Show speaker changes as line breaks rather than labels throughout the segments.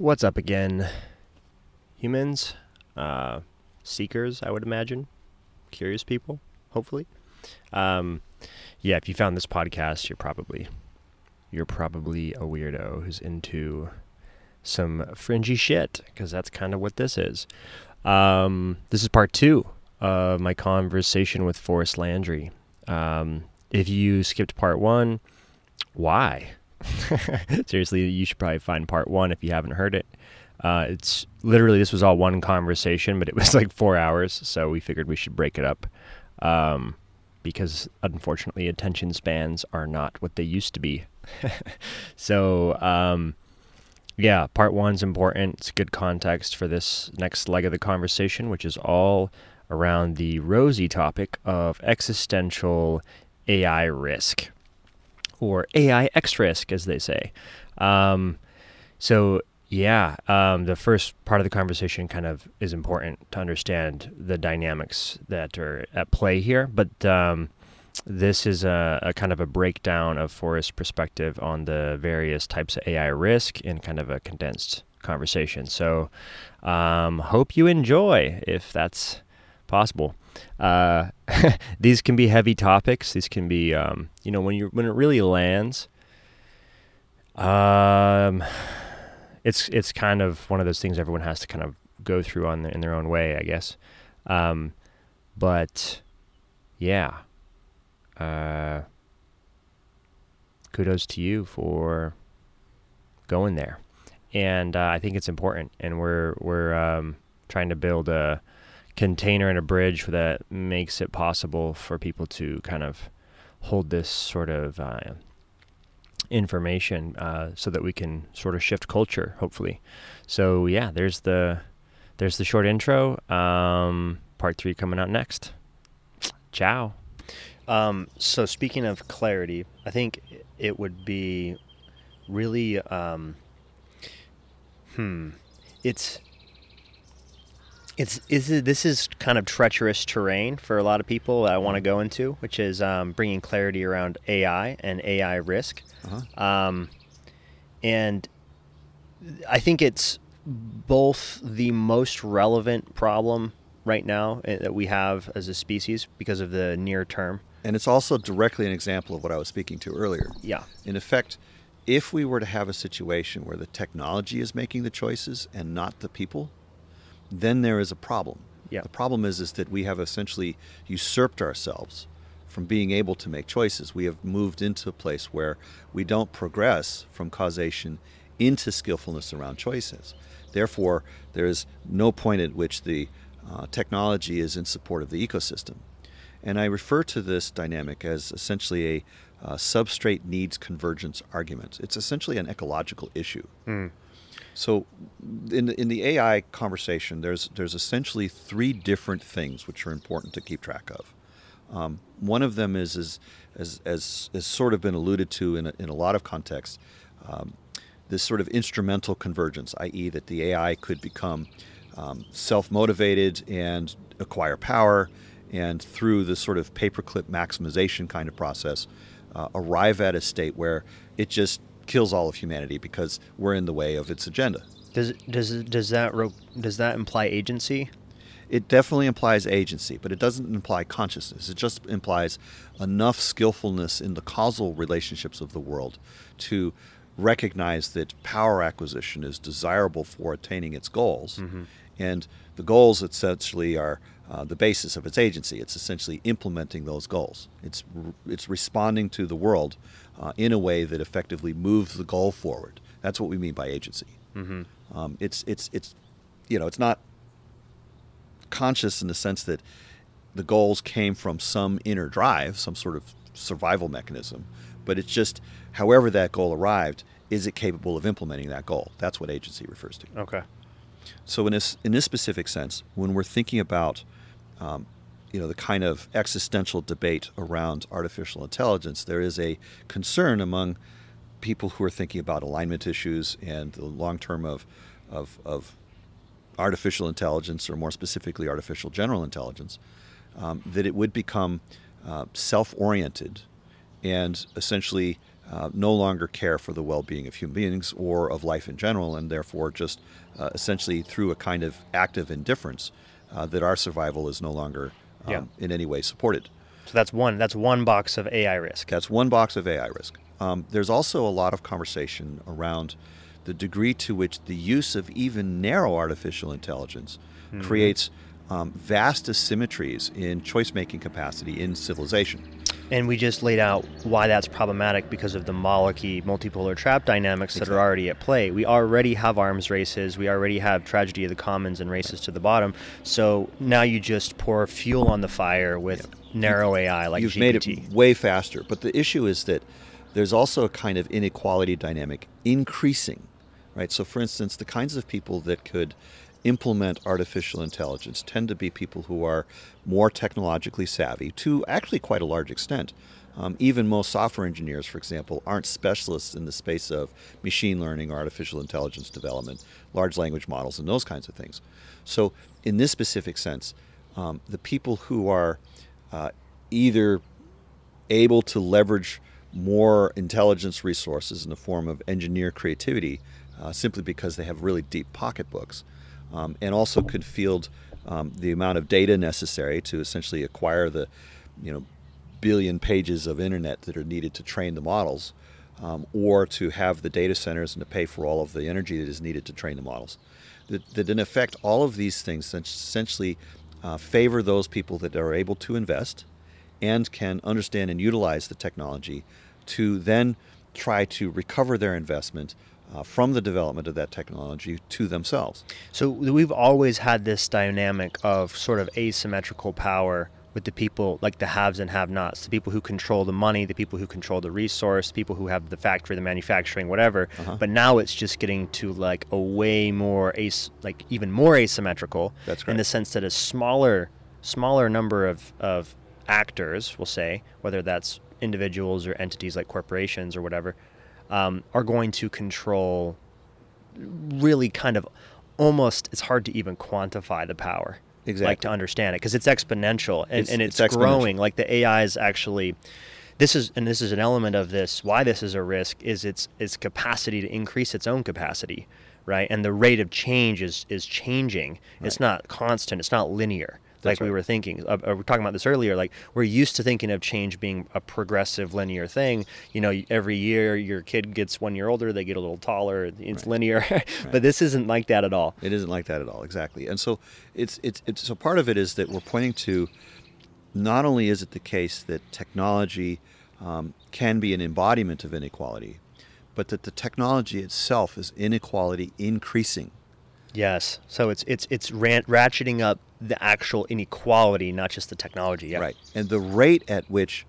What's up again? Humans, uh, seekers, I would imagine, curious people, hopefully. Um, yeah, if you found this podcast, you're probably you're probably a weirdo who's into some fringy shit because that's kind of what this is. Um, this is part two of my conversation with Forrest Landry. Um, if you skipped part one, why? Seriously, you should probably find part one if you haven't heard it. Uh, it's literally this was all one conversation, but it was like four hours, so we figured we should break it up um, because unfortunately attention spans are not what they used to be. so um, yeah, part one's important. It's good context for this next leg of the conversation, which is all around the rosy topic of existential AI risk or AI X risk, as they say. Um, so yeah, um, the first part of the conversation kind of is important to understand the dynamics that are at play here. But um, this is a, a, kind of a breakdown of Forrest's perspective on the various types of AI risk in kind of a condensed conversation. So, um, hope you enjoy if that's possible. Uh, these can be heavy topics. These can be, um, you know, when you when it really lands. Um it's it's kind of one of those things everyone has to kind of go through on the, in their own way, I guess. Um, but yeah, uh, kudos to you for going there, and uh, I think it's important. And we're we're um, trying to build a container and a bridge that makes it possible for people to kind of hold this sort of uh, information uh, so that we can sort of shift culture, hopefully. So yeah, there's the there's the short intro. Um, part three coming out next. Ciao. Um, so speaking of clarity, I think it would be really um, hmm. It's it's is it, this is kind of treacherous terrain for a lot of people that I want to go into, which is um, bringing clarity around AI and AI risk. Uh-huh. Um, and I think it's both the most relevant problem right now eh, that we have as a species because of the near term.
And it's also directly an example of what I was speaking to earlier.
Yeah.
In effect, if we were to have a situation where the technology is making the choices and not the people, then there is a problem.
Yeah.
The problem is is that we have essentially usurped ourselves from being able to make choices. We have moved into a place where we don't progress from causation into skillfulness around choices. Therefore, there is no point at which the uh, technology is in support of the ecosystem. And I refer to this dynamic as essentially a uh, substrate needs convergence argument. It's essentially an ecological issue. Mm. So, in the, in the AI conversation, there's there's essentially three different things which are important to keep track of. Um, one of them is, is as, as, as sort of been alluded to in a, in a lot of contexts, um, this sort of instrumental convergence, i.e., that the AI could become um, self motivated and acquire power, and through this sort of paperclip maximization kind of process, uh, arrive at a state where it just kills all of humanity because we're in the way of its agenda.
Does does does that does that imply agency?
It definitely implies agency, but it doesn't imply consciousness. It just implies enough skillfulness in the causal relationships of the world to recognize that power acquisition is desirable for attaining its goals. Mm-hmm. And the goals essentially are uh, the basis of its agency. It's essentially implementing those goals. It's, it's responding to the world uh, in a way that effectively moves the goal forward. That's what we mean by agency. Mm-hmm. Um, it's, it's, it's, you know, it's not conscious in the sense that the goals came from some inner drive, some sort of survival mechanism, but it's just however that goal arrived, is it capable of implementing that goal? That's what agency refers to.
Okay.
So in this in this specific sense, when we're thinking about um, you know the kind of existential debate around artificial intelligence, there is a concern among people who are thinking about alignment issues and the long term of, of, of artificial intelligence, or more specifically, artificial general intelligence, um, that it would become uh, self oriented and essentially uh, no longer care for the well-being of human beings or of life in general, and therefore just uh, essentially through a kind of active indifference uh, that our survival is no longer um,
Yeah.
in any way supported.
So that's one. That's one box of AI risk.
That's one box of AI risk. Um, there's also a lot of conversation around the degree to which the use of even narrow artificial intelligence creates um, vast asymmetries in choice making capacity in civilization.
And we just laid out why that's problematic because of the Maliki multipolar trap dynamics that
Exactly.
are already at play. We already have arms races. We already have tragedy of the commons and races to the bottom. So now you just pour fuel on the fire with narrow AI like
You've
GPT.
made it way faster. But the issue is that there's also a kind of inequality dynamic increasing, right? So, for instance, the kinds of people that could implement artificial intelligence tend to be people who are more technologically savvy to actually quite a large extent. Um, even most software engineers, for example, aren't specialists in the space of machine learning or artificial intelligence development, large language models, and those kinds of things. So, in this specific sense, um, the people who are uh, either able to leverage more intelligence resources in the form of engineer creativity uh, simply because they have really deep pocketbooks um, and also could field um, the amount of data necessary to essentially acquire the you know billion pages of internet that are needed to train the models um, or to have the data centers and to pay for all of the energy that is needed to train the models. That, that in effect all of these things essentially uh, favor those people that are able to invest and can understand and utilize the technology to then try to recover their investment uh, from the development of that technology to themselves.
So we've always had this dynamic of sort of asymmetrical power with the people like the haves and have-nots, the people who control the money, the people who control the resource, people who have the factory, the manufacturing, whatever.
Uh-huh.
But now it's just getting to like a way more as like even more asymmetrical
That's
in the sense that a smaller smaller number of of actors, we'll say, whether that's individuals or entities like corporations or whatever, um, are going to control really kind of almost it's hard to even quantify the power like to understand it because it's exponential and
It's-
and it's,
it's
growing. Like the ai is actually this is and this is an element of this why this is a risk is its its capacity to increase its own capacity right? And the rate of change is is changing. It's not constant. It's not linear like
That's
we were thinking uh, we were talking about this earlier like we're used to thinking of change being a progressive linear thing. You know every year your kid gets one year older they get a little taller it's linear. But this isn't like that at all.
It isn't like that at all, exactly. And so it's it's it's so part of it is that we're pointing to not only is it the case that technology um, can be an embodiment of inequality, but that the technology itself is inequality increasing.
Yes. So it's it's it's ran- ratcheting up the actual inequality, not just the technology. Yeah.
Right. And the rate at which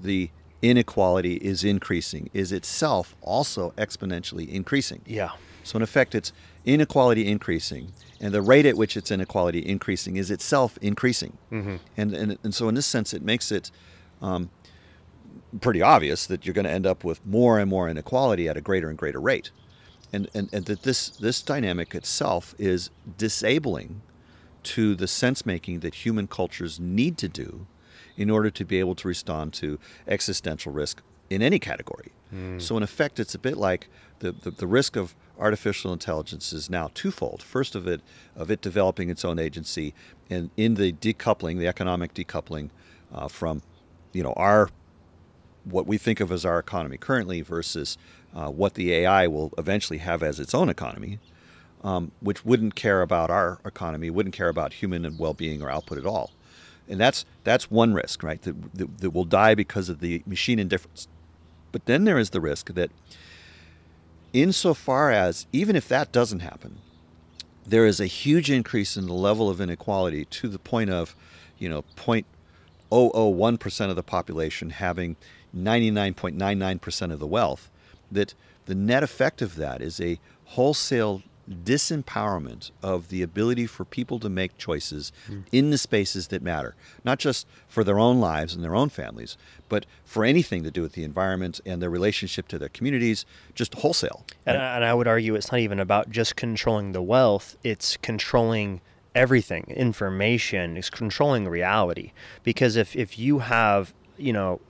the inequality is increasing is itself also exponentially increasing.
Yeah.
So in effect, it's inequality increasing, and the rate at which it's inequality increasing is itself increasing.
Mhm.
And, and and so in this sense, it makes it um, pretty obvious that you're going to end up with more and more inequality at a greater and greater rate, and and, and that this this dynamic itself is disabling to the sense making that human cultures need to do in order to be able to respond to existential risk in any category. So in effect, it's a bit like the, the, the risk of artificial intelligence is now twofold. First of it, of it developing its own agency, and in the decoupling, the economic decoupling uh, from, you know, our what we think of as our economy currently versus uh, what the AI will eventually have as its own economy, um, which wouldn't care about our economy, wouldn't care about human and well-being or output at all, and that's that's one risk, right? That, that, that will die because of the machine indifference. But then there is the risk that, insofar as even if that doesn't happen, there is a huge increase in the level of inequality to the point of, you know, 0.001% of the population having 99.99% of the wealth, that the net effect of that is a wholesale disempowerment of the ability for people to make choices hmm. in the spaces that matter, not just for their own lives and their own families, but for anything to do with the environment and their relationship to their communities, just wholesale.
And, and I would argue it's not even about just controlling the wealth; it's controlling everything, information, it's controlling reality. Because if if you have, you know,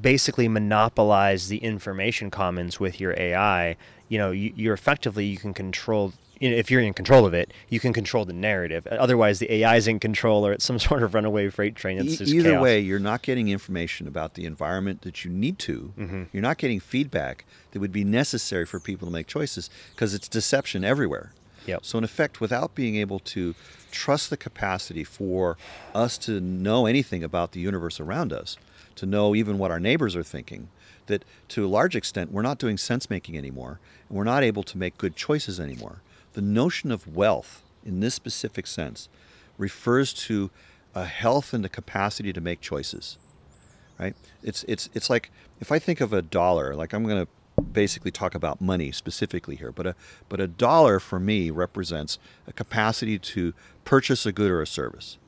basically monopolize the information commons with your AI, you know, you, you're effectively you can control. You know, if you're in control of it, you can control the narrative. Otherwise, the AI is in control, or it's some sort of runaway freight train. It's just
either
chaos.
way, you're not getting information about the environment that you need to.
Mm-hmm.
You're not getting feedback that would be necessary for people to make choices because it's deception everywhere.
Yep.
So in effect, without being able to trust the capacity for us to know anything about the universe around us, to know even what our neighbors are thinking, that to a large extent we're not doing sense making anymore, and we're not able to make good choices anymore. The notion of wealth in this specific sense refers to a health and the capacity to make choices right? It's it's it's like if I think of a dollar, like I'm going to basically talk about money specifically here, but a but a dollar for me represents a capacity to purchase a good or a service.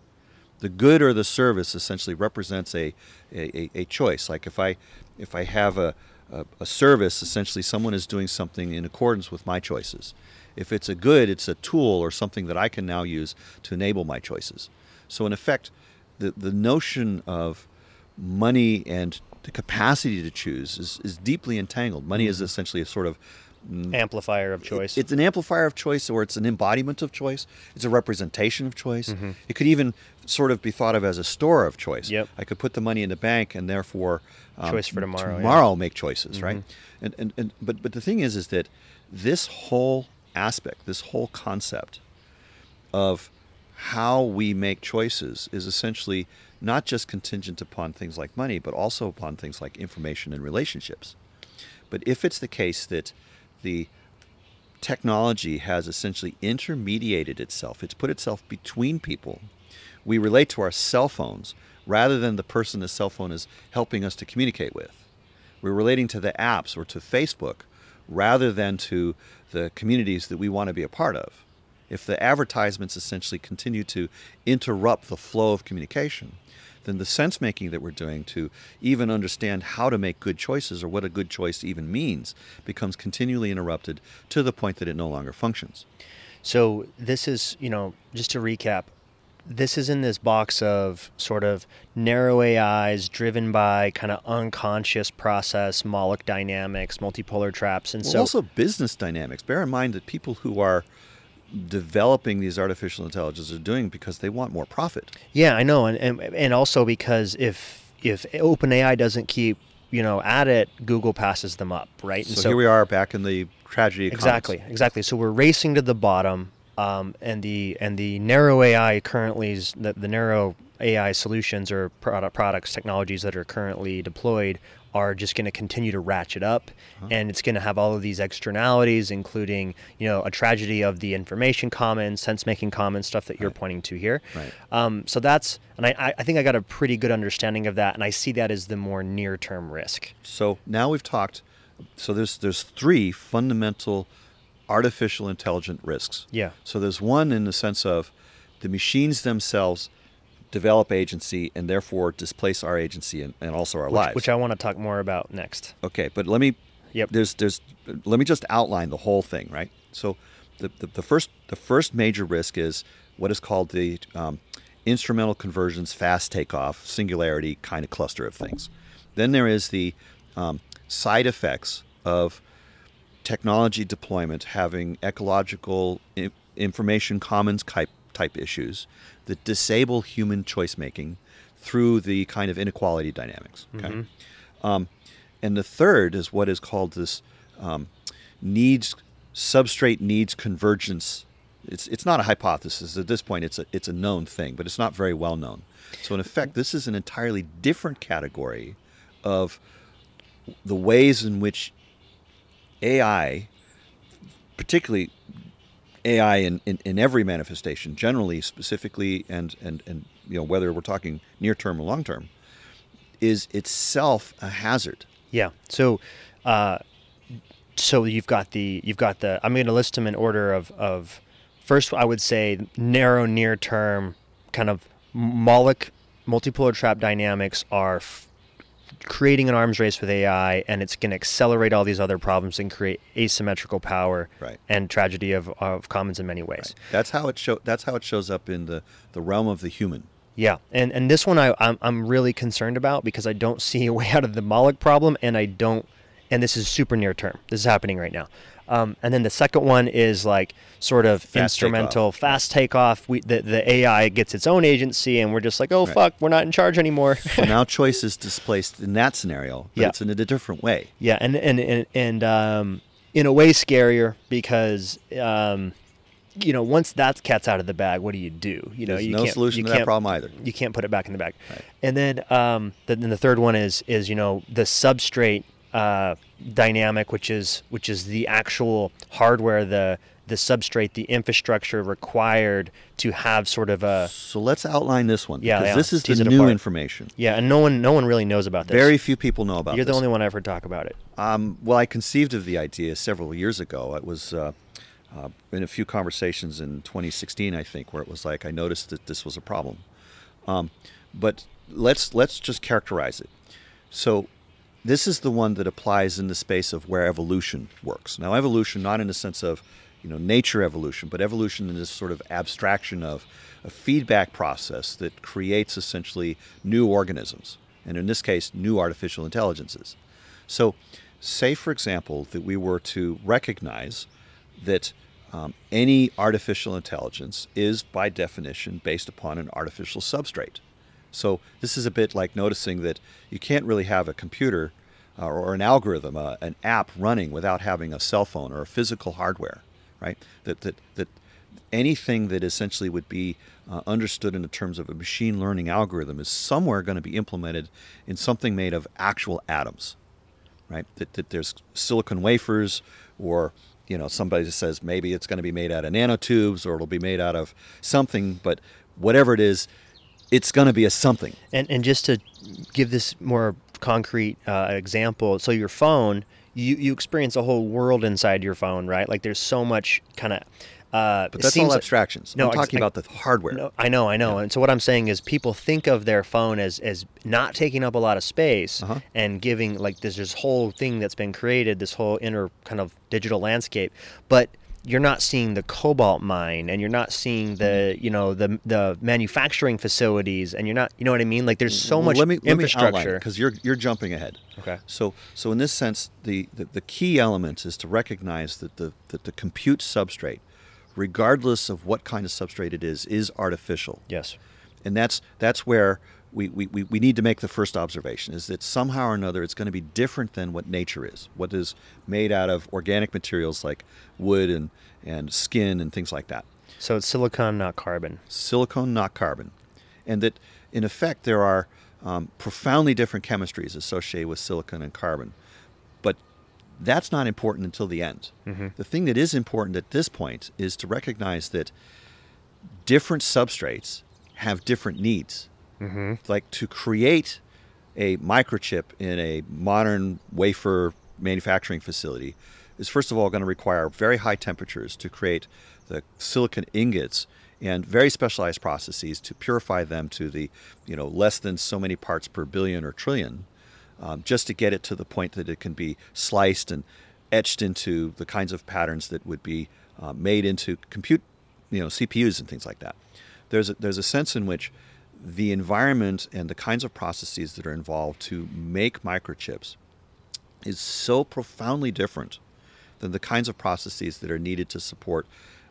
The good or the service essentially represents a a, a, choice. Like if I if I have a, a a service, essentially someone is doing something in accordance with my choices. If it's a good, it's a tool or something that I can now use to enable my choices. So in effect, the the notion of money and the capacity to choose is, is deeply entangled. Money is mm-hmm. essentially a sort of
amplifier of choice.
it's an amplifier of choice, or it's an embodiment of choice. It's a representation of choice. It could even sort of be thought of as a store of choice.
Yep.
I could put the money in the bank, and therefore, um,
Choice for tomorrow, yeah.
Tomorrow, make choices, right? And, and and but but the thing is, is that this whole aspect, this whole concept of how we make choices is essentially not just contingent upon things like money, but also upon things like information and relationships. But if it's the case that the technology has essentially intermediated itself, it's put itself between people, we relate to our cell phones rather than the person the cell phone is helping us to communicate with. We're relating to the apps or to Facebook rather than to the communities that we want to be a part of. If the advertisements essentially continue to interrupt the flow of communication, then the sense making that we're doing to even understand how to make good choices or what a good choice even means becomes continually interrupted to the point that it no longer functions.
So this is, you know, just to recap, this is in this box of sort of narrow AIs driven by kind of unconscious process, Moloch dynamics, multipolar traps, and
Well,
so
also business dynamics. Bear in mind that people who are developing these artificial intelligences are doing because they want more profit.
yeah, I know, and, and and also because if if OpenAI doesn't keep you know at it, Google passes them up, right? And
So, here we are back in the tragedy.
Exactly, exactly. So we're racing to the bottom, um, and the and the narrow AI currently is the, the narrow AI solutions or product, products technologies that are currently deployed are just going to continue to ratchet up,
Uh-huh.
and it's going to have all of these externalities, including you know a tragedy of the information commons, sense making commons, stuff that you're
Right.
pointing to here.
Right.
Um, so that's and I- I, I think I got a pretty good understanding of that, and I see that as the more near term risk.
So now we've talked. So there's there's three fundamental artificial intelligent risks.
Yeah.
So there's one in the sense of the machines themselves develop agency and therefore displace our agency and, and also our
Which,
lives.
which I want to talk more about next.
Okay, but let me.
Yep.
There's there's. Let me just outline the whole thing, right? So, the the, the first the first major risk is what is called the um, instrumental convergence fast takeoff singularity kind of cluster of things. Then there is the um, side effects of technology deployment having ecological information commons type type issues that disable human choice making through the kind of inequality dynamics. Okay. Um, and the third is what is called this um, needs substrate needs convergence. It's it's not a hypothesis at this point. It's a it's a known thing, but it's not very well known. So in effect, this is an entirely different category of the ways in which AI, particularly AI in, in, in every manifestation, generally, specifically, and, and, and you know whether we're talking near term or long term, is itself a hazard.
Yeah. So, uh, so you've got the you've got the. I'm going to list them in order of of first. I would say narrow near term kind of Moloch multipolar trap dynamics are creating an arms race with AI, and it's going to accelerate all these other problems and create asymmetrical power
Right.
and tragedy of, of commons in many ways.
That's how it show. That's how it shows up in the, the realm of the human.
Yeah, and and this one I I'm, I'm really concerned about because I don't see a way out of the Moloch problem, and I don't, and this is super near term. This is happening right now. Um, and then the second one is like sort of
Fast
instrumental,
takeoff.
fast takeoff. We the, the AI gets its own agency, and we're just like, oh
Right.
fuck, we're not in charge anymore.
So now choice is displaced in that scenario, but
Yeah.
it's in a different way.
yeah, and and and, and um, in a way scarier because um, you know once that cat's out of the bag, what do you do? You know,
There's
you
no
can't,
solution
you
to that problem either.
you can't put it back in the bag.
Right.
And then, um, the, then the third one is is you know the substrate uh, dynamic, which is which is the actual hardware, the the substrate, the infrastructure required to have sort of a
So let's outline this one
Yeah,
because
yeah,
this is the new
apart.
information.
yeah, and no one no one really knows about this.
Very few people know about
You're
this.
the only one I've heard talk about it.
Um, well, I conceived of the idea several years ago. It was uh, uh, in a few conversations in 2016, I think, where it was like I noticed that this was a problem. Um, but let's let's just characterize it. So this is the one that applies in the space of where evolution works. Now, evolution not in the sense of you know nature evolution, but evolution in this sort of abstraction of a feedback process that creates essentially new organisms, and in this case, new artificial intelligences. So, say for example that we were to recognize that um, any artificial intelligence is by definition based upon an artificial substrate. So this is a bit like noticing that you can't really have a computer uh, or an algorithm, uh, an app running without having a cell phone or a physical hardware, right? That that that anything that essentially would be uh, understood in the terms of a machine learning algorithm is somewhere going to be implemented in something made of actual atoms, right? That, that there's silicon wafers, or you know somebody says maybe it's going to be made out of nanotubes, or it'll be made out of something, but whatever it is, it's going to be a something.
And and just to give this more concrete uh, example, so your phone, you you experience a whole world inside your phone, right? Like there's so much kind of. Uh,
But that's all
like-
abstractions.
No,
I'm talking
I-
about the hardware.
No, I know, I know. And so what I'm saying is people think of their phone as as not taking up a lot of space
Uh-huh.
and giving like there's this whole thing that's been created, this whole inner kind of digital landscape, but you're not seeing the cobalt mine and you're not seeing the you know the the manufacturing facilities and you're not you know what I mean like there's so much
let me,
infrastructure
because you're you're jumping ahead.
Okay.
So so in this sense, the, the, the key element is to recognize that the that the compute substrate, regardless of what kind of substrate it is, is artificial.
yes
And that's that's where we, we, we need to make the first observation is that somehow or another it's going to be different than what nature is. What is made out of organic materials like wood and, and skin and things like that
so it's silicon not carbon
silicon, not carbon. And that, in effect, there are um, profoundly different chemistries associated with silicon and carbon. But that's not important until the end. The thing that is important at this point is to recognize that different substrates have different needs.
Mm-hmm.
Like to create a microchip in a modern wafer manufacturing facility is first of all going to require very high temperatures to create the silicon ingots and very specialized processes to purify them to the you know less than so many parts per billion or trillion um, just to get it to the point that it can be sliced and etched into the kinds of patterns that would be uh, made into compute you know CPUs and things like that there's a, there's a sense in which the environment and the kinds of processes that are involved to make microchips is so profoundly different than the kinds of processes that are needed to support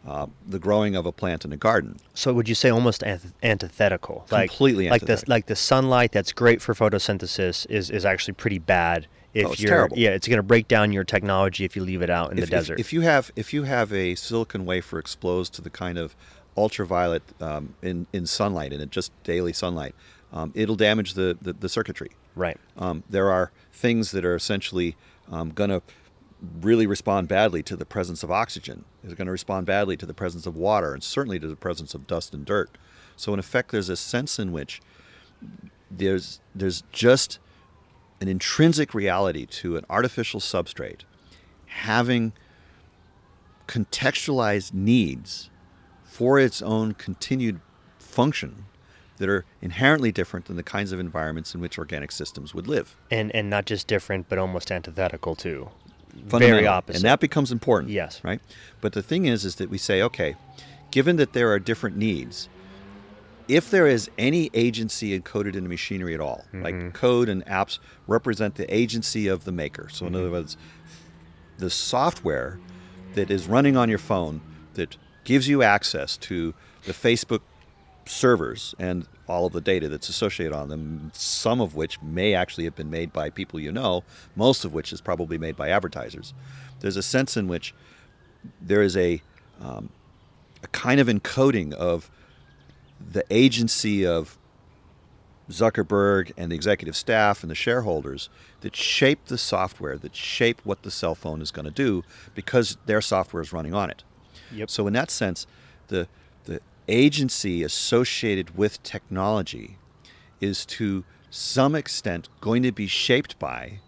uh, the growing of a plant in a garden.
So would you say almost anth- antithetical? Like,
Completely
like the
antithetical.
like the sunlight that's great for photosynthesis is is actually pretty bad if
Oh, it's
you're
terrible.
yeah, it's going to break down your technology if you leave it out in
if,
the
if-
desert.
If, you have if you have a silicon wafer exposed to the kind of ultraviolet um, in in sunlight and it just daily sunlight, um, it'll damage the, the, the circuitry.
right.
Um, there are things that are essentially um, going to really respond badly to the presence of oxygen. They're going to respond badly to the presence of water, and certainly to the presence of dust and dirt. So, in effect, there's a sense in which there's there's just an intrinsic reality to an artificial substrate having contextualized needs for its own continued function that are inherently different than the kinds of environments in which organic systems would live.
And and not just different but almost antithetical too. Very opposite.
And that becomes important.
Yes.
Right? But the thing is is that we say, okay, given that there are different needs, if there is any agency encoded in the machinery at all, like mm-hmm. code and apps represent the agency of the maker. So, in other mm-hmm. words, the software that is running on your phone that gives you access to the Facebook servers and all of the data that's associated on them, some of which may actually have been made by people you know, most of which is probably made by advertisers. There's a sense in which there is a, um, a kind of encoding of the agency of Zuckerberg and the executive staff and the shareholders that shape the software, that shape what the cell phone is going to do because their software is running on it.
Yep.
So in that sense, the the agency associated with technology is to some extent going to be shaped by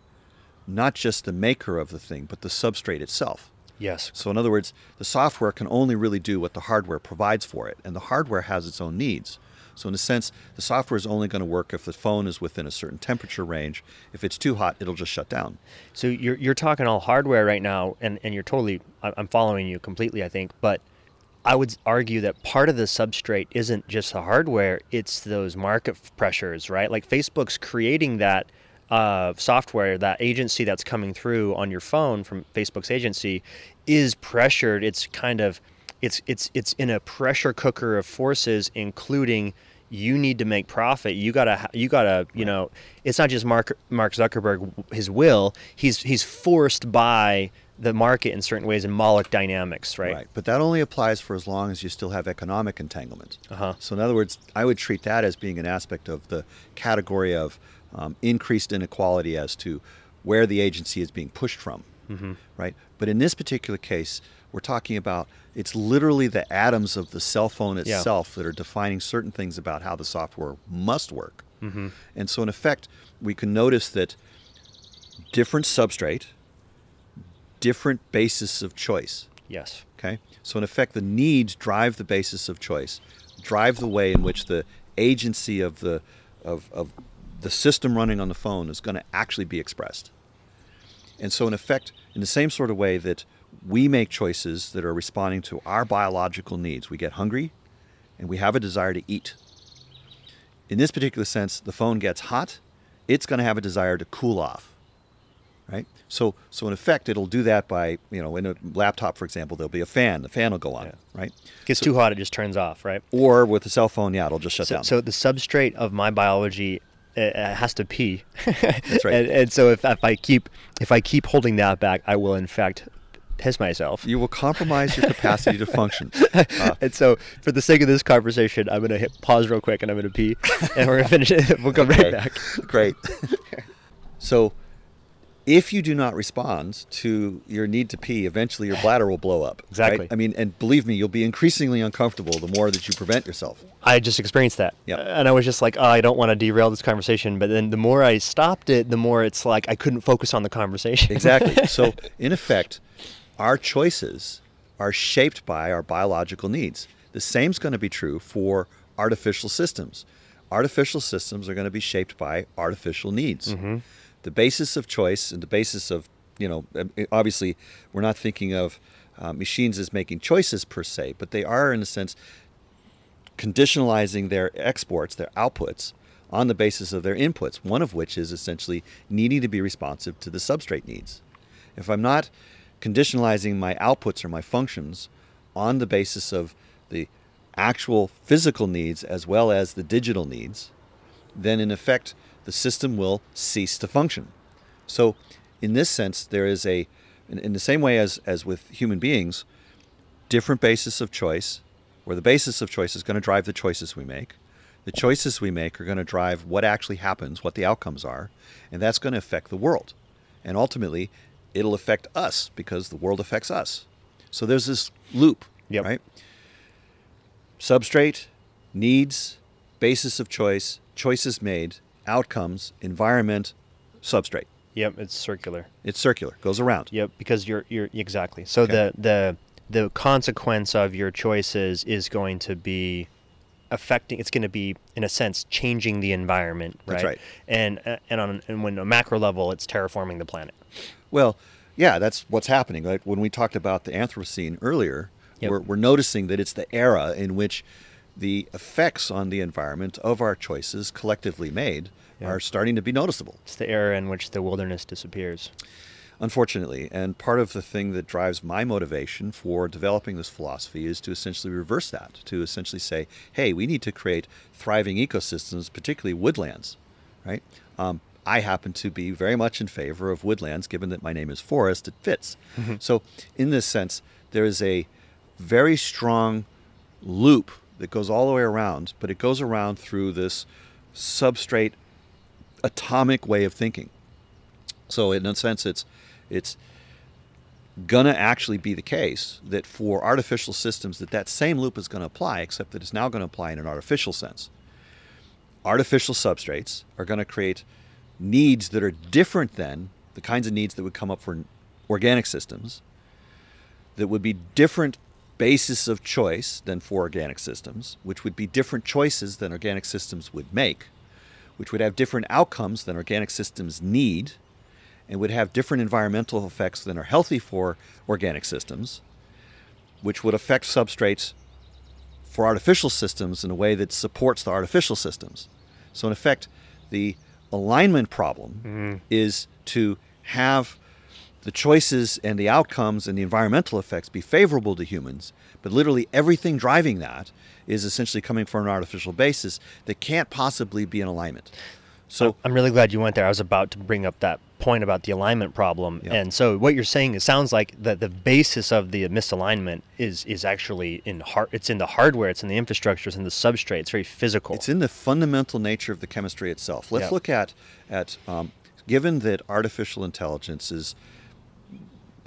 not just the maker of the thing, but the substrate itself.
Yes.
So, in other words, the software can only really do what the hardware provides for it, and the hardware has its own needs. So, in a sense, the software is only going to work if the phone is within a certain temperature range. If it's too hot, it'll just shut down.
So you're you're talking all hardware right now, and and you're totally I'm following you completely. I think, but I would argue that part of the substrate isn't just the hardware; it's those market pressures, right? Like Facebook's creating that uh, software, that agency that's coming through on your phone from Facebook's agency is pressured. It's kind of it's it's it's in a pressure cooker of forces, including you need to make profit. You gotta you gotta you know it's not just Mark Mark Zuckerberg his will. He's he's forced by the market in certain ways and Moloch dynamics, right? right?
But that only applies for as long as you still have economic entanglement.
Uh-huh.
So, in other words, I would treat that as being an aspect of the category of um, increased inequality as to where the agency is being pushed from.
Mm-hmm.
Right? But in this particular case, we're talking about it's literally the atoms of the cell phone
Yeah.
itself that are defining certain things about how the software must work.
Mm-hmm.
And so, in effect, we can notice that different substrate, different basis of choice.
Yes.
Okay? So, in effect, the needs drive the basis of choice, drive the way in which the agency of the, of, of the system running on the phone is going to actually be expressed. And so, in effect, in the same sort of way that we make choices that are responding to our biological needs, we get hungry and we have a desire to eat. In this particular sense, the phone gets hot, it's going to have a desire to cool off right? So, so in effect, it'll do that by, you know, in a laptop, for example, there'll be a fan. The fan will go on,
Yeah.
right?
Gets
So-
too hot, it just turns off, right?
Or with a cell phone, yeah, it'll just shut
so,
down.
so the substrate of my biology uh, uh, has to pee. That's
right.
And, and so if, if I keep if I keep holding that back, I will in fact piss myself.
you will compromise your capacity to function. Uh,
and so, for the sake of this conversation, I'm gonna hit pause real quick, and I'm gonna pee, and we're gonna finish it. We'll come right back.
Great. so, if you do not respond to your need to pee, eventually your bladder will blow up. right?
Exactly.
I mean, and believe me, you'll be increasingly uncomfortable the more that you prevent yourself.
I just experienced that,
Yeah.
and I was just like, oh, I don't want to derail this conversation. But then the more I stopped it, the more it's like I couldn't focus on the conversation.
Exactly. so, in effect, our choices are shaped by our biological needs. The same's going to be true for artificial systems. Artificial systems are going to be shaped by artificial needs. The basis of choice and the basis of, you know, um, obviously, we're not thinking of uh, machines as making choices per se, but they are, in a sense, conditionalizing their exports, their outputs, on the basis of their inputs, one of which is essentially needing to be responsive to the substrate needs. If I'm not conditionalizing my outputs or my functions on the basis of the actual physical needs as well as the digital needs, then in effect the system will cease to function. So, in this sense, there is a, in, in the same way as, as with human beings, different basis of choice, where the basis of choice is going to drive the choices we make. The choices we make are going to drive what actually happens, what the outcomes are, and that's going to affect the world. And ultimately, it'll affect us because the world affects us. So there's this loop,
Yep.
right? Substrate, needs, basis of choice, choices made, outcomes, environment, substrate.
Yep, it's circular.
It's circular, goes around.
Yep, because you're you're exactly. So
Okay.
the the the consequence of your choices is going to be affecting. It's going to be in a sense changing the environment, right?
That's right.
And uh, and on and when a macro level, it's terraforming the planet.
Well, yeah, that's what's happening. Like when we talked about the Anthropocene earlier,
Yep.
we're, we're noticing that it's the era in which the effects on the environment of our choices collectively made
Yeah.
are starting to be noticeable.
It's the era in which the wilderness disappears.
Unfortunately, and part of the thing that drives my motivation for developing this philosophy is to essentially reverse that, to essentially say, hey, we need to create thriving ecosystems, particularly woodlands, right? Um, I happen to be very much in favor of woodlands, given that my name is Forrest, it fits. So, in this sense, there is a very strong loop that goes all the way around, but it goes around through this substrate atomic way of thinking. So in a sense, it's it's gonna actually be the case that for artificial systems that that same loop is going to apply, except that it's now going to apply in an artificial sense. Artificial substrates are going to create needs that are different than the kinds of needs that would come up for organic systems. That would be different basis of choice than for organic systems, which would be different choices than organic systems would make, which would have different outcomes than organic systems need, and would have different environmental effects than are healthy for organic systems, which would affect substrates for artificial systems in a way that supports the artificial systems. So, in effect, the alignment problem mm-hmm. is to have the choices and the outcomes and the environmental effects be favorable to humans, but literally everything driving that is essentially coming from an artificial basis that can't possibly be in alignment. So,
I'm really glad you went there. I was about to bring up that point about the alignment problem. And so what you're saying, it sounds like that the basis of the misalignment is is actually in har- it's in the hardware, it's in the infrastructure, it's in the substrate. It's very physical.
It's in the fundamental nature of the chemistry itself. Let's look at at um, given that artificial intelligence is,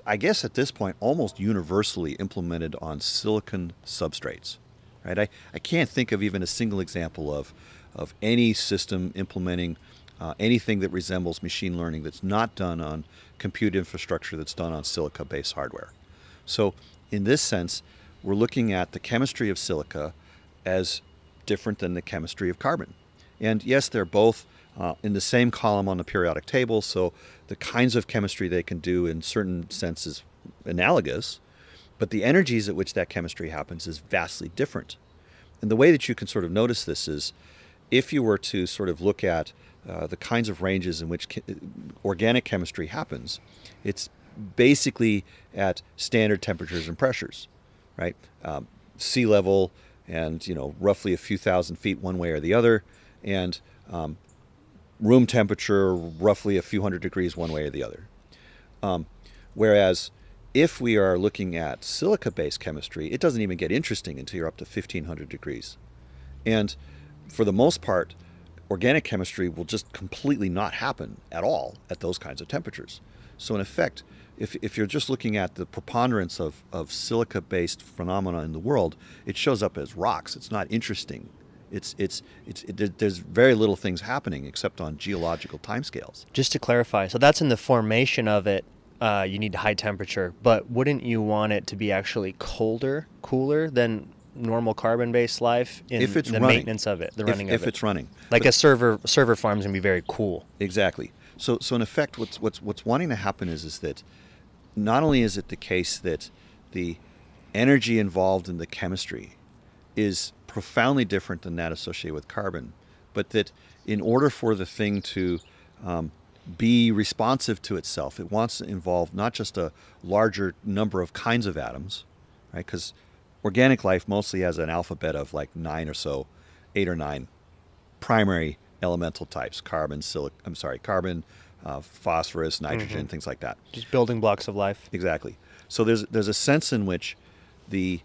I guess at this point, almost universally implemented on silicon substrates. Right? I, I can't think of even a single example of of any system implementing uh, anything that resembles machine learning that's not done on compute infrastructure that's done on silica-based hardware. So, in this sense, we're looking at the chemistry of silica as different than the chemistry of carbon. And yes, they're both uh, in the same column on the periodic table, so the kinds of chemistry they can do in certain senses analogous, but the energies at which that chemistry happens is vastly different. And the way that you can sort of notice this is if you were to sort of look at uh, the kinds of ranges in which che- organic chemistry happens, it's basically at standard temperatures and pressures, right? Um, sea level and you know roughly a few thousand feet one way or the other, and um, room temperature roughly a few hundred degrees one way or the other. Um, whereas if we are looking at silica-based chemistry, it doesn't even get interesting until you're up to 1500 degrees. And for the most part, organic chemistry will just completely not happen at all at those kinds of temperatures. So, in effect, if, if you're just looking at the preponderance of, of silica based phenomena in the world, it shows up as rocks. It's not interesting. It's, it's, it's, it, there's very little things happening except on geological timescales.
Just to clarify, so that's in the formation of it. Uh, you need high temperature, but wouldn't you want it to be actually colder, cooler than normal carbon-based life in
If it's
the
running.
maintenance of it, the running
if
of it?
If it's running.
Like
But-
a server server farm is gonna be very cool.
Exactly. So, so in effect, what's what's what's wanting to happen is is that not only is it the case that the energy involved in the chemistry is profoundly different than that associated with carbon, but that in order for the thing to um, be responsive to itself, it wants to involve not just a larger number of kinds of atoms, right? Because organic life mostly has an alphabet of like nine or so, eight or nine primary elemental types: carbon, silic. I'm sorry, carbon, uh, phosphorus, nitrogen, things like that.
Just building blocks of life.
Exactly. So there's there's a sense in which the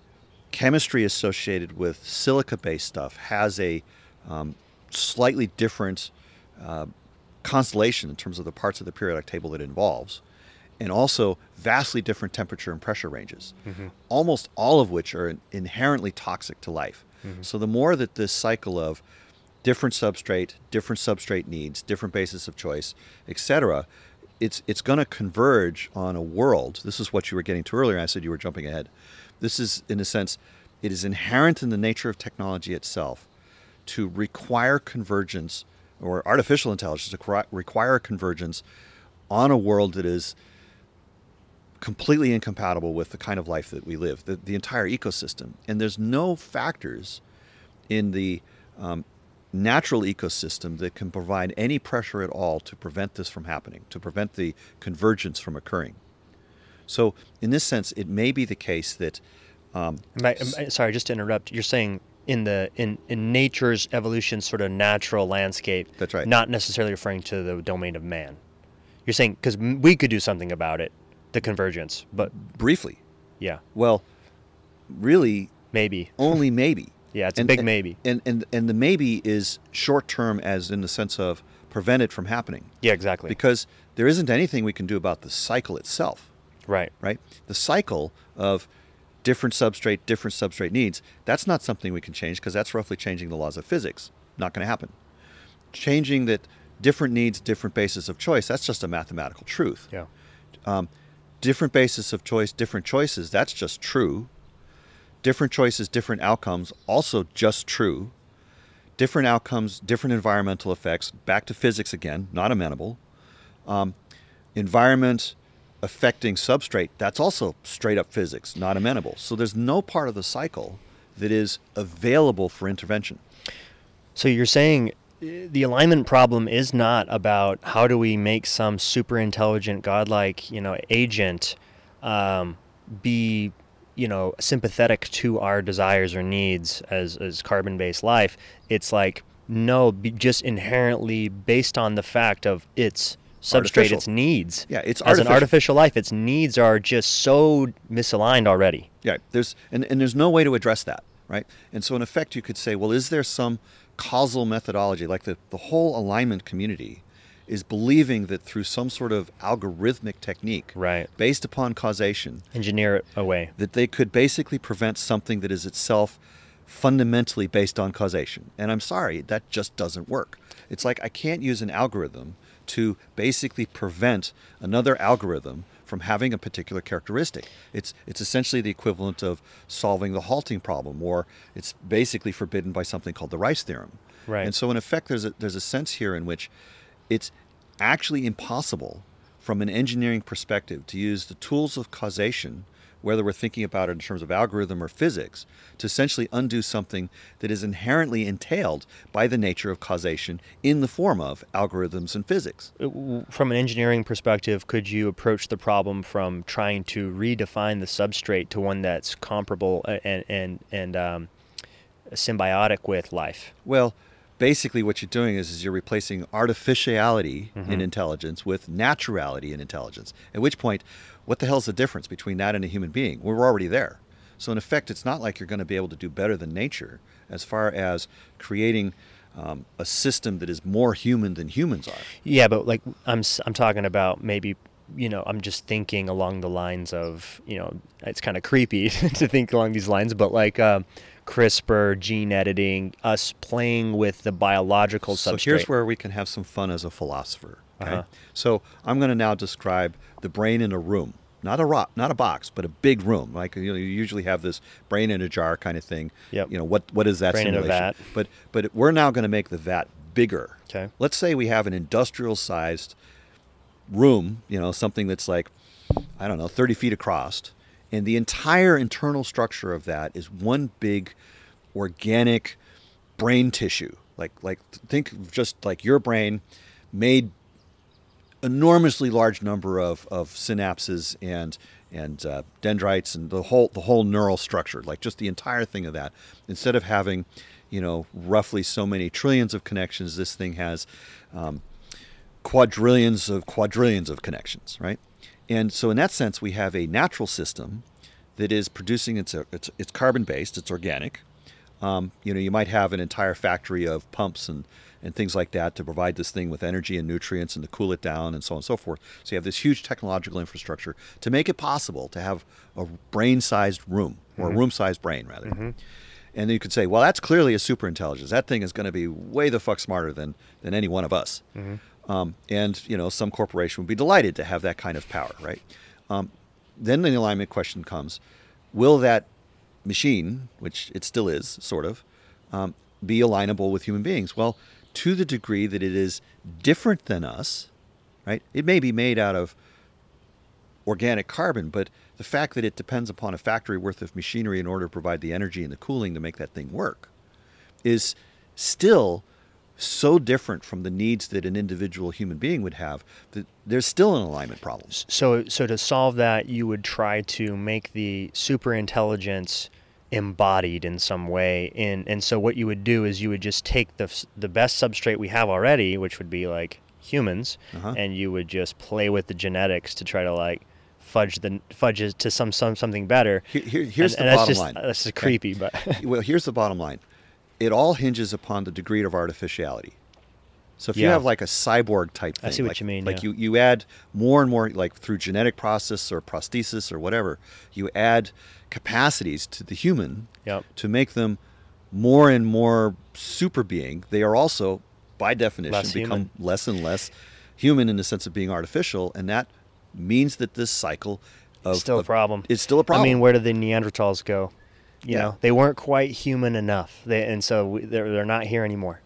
chemistry associated with silica-based stuff has a um, slightly different uh, constellation in terms of the parts of the periodic table it involves, and also vastly different temperature and pressure ranges, mm-hmm. almost all of which are inherently toxic to life. Mm-hmm. So the more that this cycle of different substrate, different substrate needs, different basis of choice, etc., it's it's going to converge on a world. This is what you were getting to earlier. I said you were jumping ahead. This is, in a sense, it is inherent in the nature of technology itself to require convergence or artificial intelligence to require convergence on a world that is completely incompatible with the kind of life that we live, the, the entire ecosystem. And there's no factors in the um, natural ecosystem that can provide any pressure at all to prevent this from happening, to prevent the convergence from occurring. So, in this sense, it may be the case that. Um,
Am I- am I- sorry, just to interrupt. You're saying in the in in nature's evolution, sort of natural landscape.
That's right.
Not necessarily referring to the domain of man. You're saying because we could do something about it, the convergence. But
briefly,
yeah,
well, really,
maybe.
only maybe.
Yeah, it's a big maybe.
And, and, and the maybe is short term, as in the sense of prevent it from happening.
Yeah, exactly.
Because there isn't anything we can do about the cycle itself.
right.
right? The cycle of different substrate, different substrate needs, that's not something we can change because that's roughly changing the laws of physics. Not going to happen. Changing that different needs, different basis of choice, that's just a mathematical truth.
Yeah.
Um, different basis of choice, different choices, that's just true. Different choices, different outcomes, also just true. Different outcomes, different environmental effects, back to physics again, not amenable. Um, environment affecting substrate, that's also straight up physics, not amenable. So there's no part of the cycle that is available for intervention.
So you're saying the alignment problem is not about how do we make some super intelligent, godlike, you know, agent um, be, you know, sympathetic to our desires or needs as as carbon-based life. It's like no, just inherently based on the fact of its substrate,
Artificial.
its needs.
Yeah, it's
as an
artificial.
artificial life, its needs are just so misaligned already.
Yeah, there's and, and there's no way to address that, right? And so in effect you could say, well, is there some causal methodology? Like the, the whole alignment community is believing that through some sort of algorithmic technique
Right.
based upon causation,
Engineer it away.
that they could basically prevent something that is itself fundamentally based on causation. And I'm sorry, that just doesn't work. It's like I can't use an algorithm to basically prevent another algorithm from having a particular characteristic. It's it's essentially the equivalent of solving the halting problem or it's basically forbidden by something called the Rice theorem.
Right.
And so in effect there's a there's a sense here in which it's actually impossible from an engineering perspective to use the tools of causation, whether we're thinking about it in terms of algorithm or physics, to essentially undo something that is inherently entailed by the nature of causation in the form of algorithms and physics.
Uh, From an engineering perspective, could you approach the problem from trying to redefine the substrate to one that's comparable uh, and and and um, symbiotic with life?
Well, basically what you're doing is, is you're replacing artificiality in intelligence with naturality in intelligence. At which point, what the hell's the difference between that and a human being? We're already there. So in effect, it's not like you're going to be able to do better than nature as far as creating um, a system that is more human than humans are.
Yeah, but like I'm I'm talking about maybe you know I'm just thinking along the lines of you know it's kind of creepy to think along these lines, but like um, CRISPR, gene editing, us playing with the biological
So
substrate.
here's where we can have some fun as a philosopher. Okay?
Uh-huh.
So I'm going to now describe the brain in a room, not a rock, not a box, but a big room. Like you, know, you usually have this brain in a jar kind of thing.
Yep.
You know what? What is that
Brain in a vat.
But but we're now going to make the vat bigger.
Okay.
Let's say we have an industrial-sized room. You know, something that's like I don't know, 30 feet across, and the entire internal structure of that is one big organic brain tissue. Like like think of just like your brain made enormously large number of, of synapses and and uh, dendrites and the whole the whole neural structure, like just the entire thing of that. Instead of having, you know, roughly so many trillions of connections, this thing has um, quadrillions of quadrillions of connections, right? And so in that sense, we have a natural system that is producing its it's, it's carbon based, it's organic. Um, you know, you might have an entire factory of pumps and, and things like that to provide this thing with energy and nutrients and to cool it down and so on and so forth. So you have this huge technological infrastructure to make it possible to have a brain-sized room or a room-sized brain rather. And then you could say, well, that's clearly a super intelligence. That thing is going to be way the fuck smarter than than any one of us. Um, and you know, some corporation would be delighted to have that kind of power, right? Um, then the alignment question comes: Will that machine, which it still is, sort of, um, be alignable with human beings? Well, to the degree that it is different than us, right? It may be made out of organic carbon, but the fact that it depends upon a factory worth of machinery in order to provide the energy and the cooling to make that thing work, is still so different from the needs that an individual human being would have that there's still an alignment problem.
So, so to solve that, you would try to make the super intelligence embodied in some way. In and so what you would do is you would just take the the best substrate we have already, which would be like humans,
Uh-huh.
and you would just play with the genetics to try to like fudge the fudge it to some some something better.
Here, here- here's
and,
the
and
bottom
that's just,
line.
That's just
Okay?
creepy, but
well, here's the bottom line. It all hinges upon the degree of artificiality. So if you have like a cyborg type thing, I
see what
like,
you mean,
Like
yeah.
you, you add more and more, like through genetic process or prosthesis or whatever, you add capacities to the human
Yep.
to make them more and more super being. They are also, by definition,
Less
become
human.
less and less human in the sense of being artificial, and that means that this cycle of
still a problem.
It's still a problem.
I mean, where did the Neanderthals go? You
Yeah.
know, they weren't quite human enough, they, and so we, they're they're not here anymore.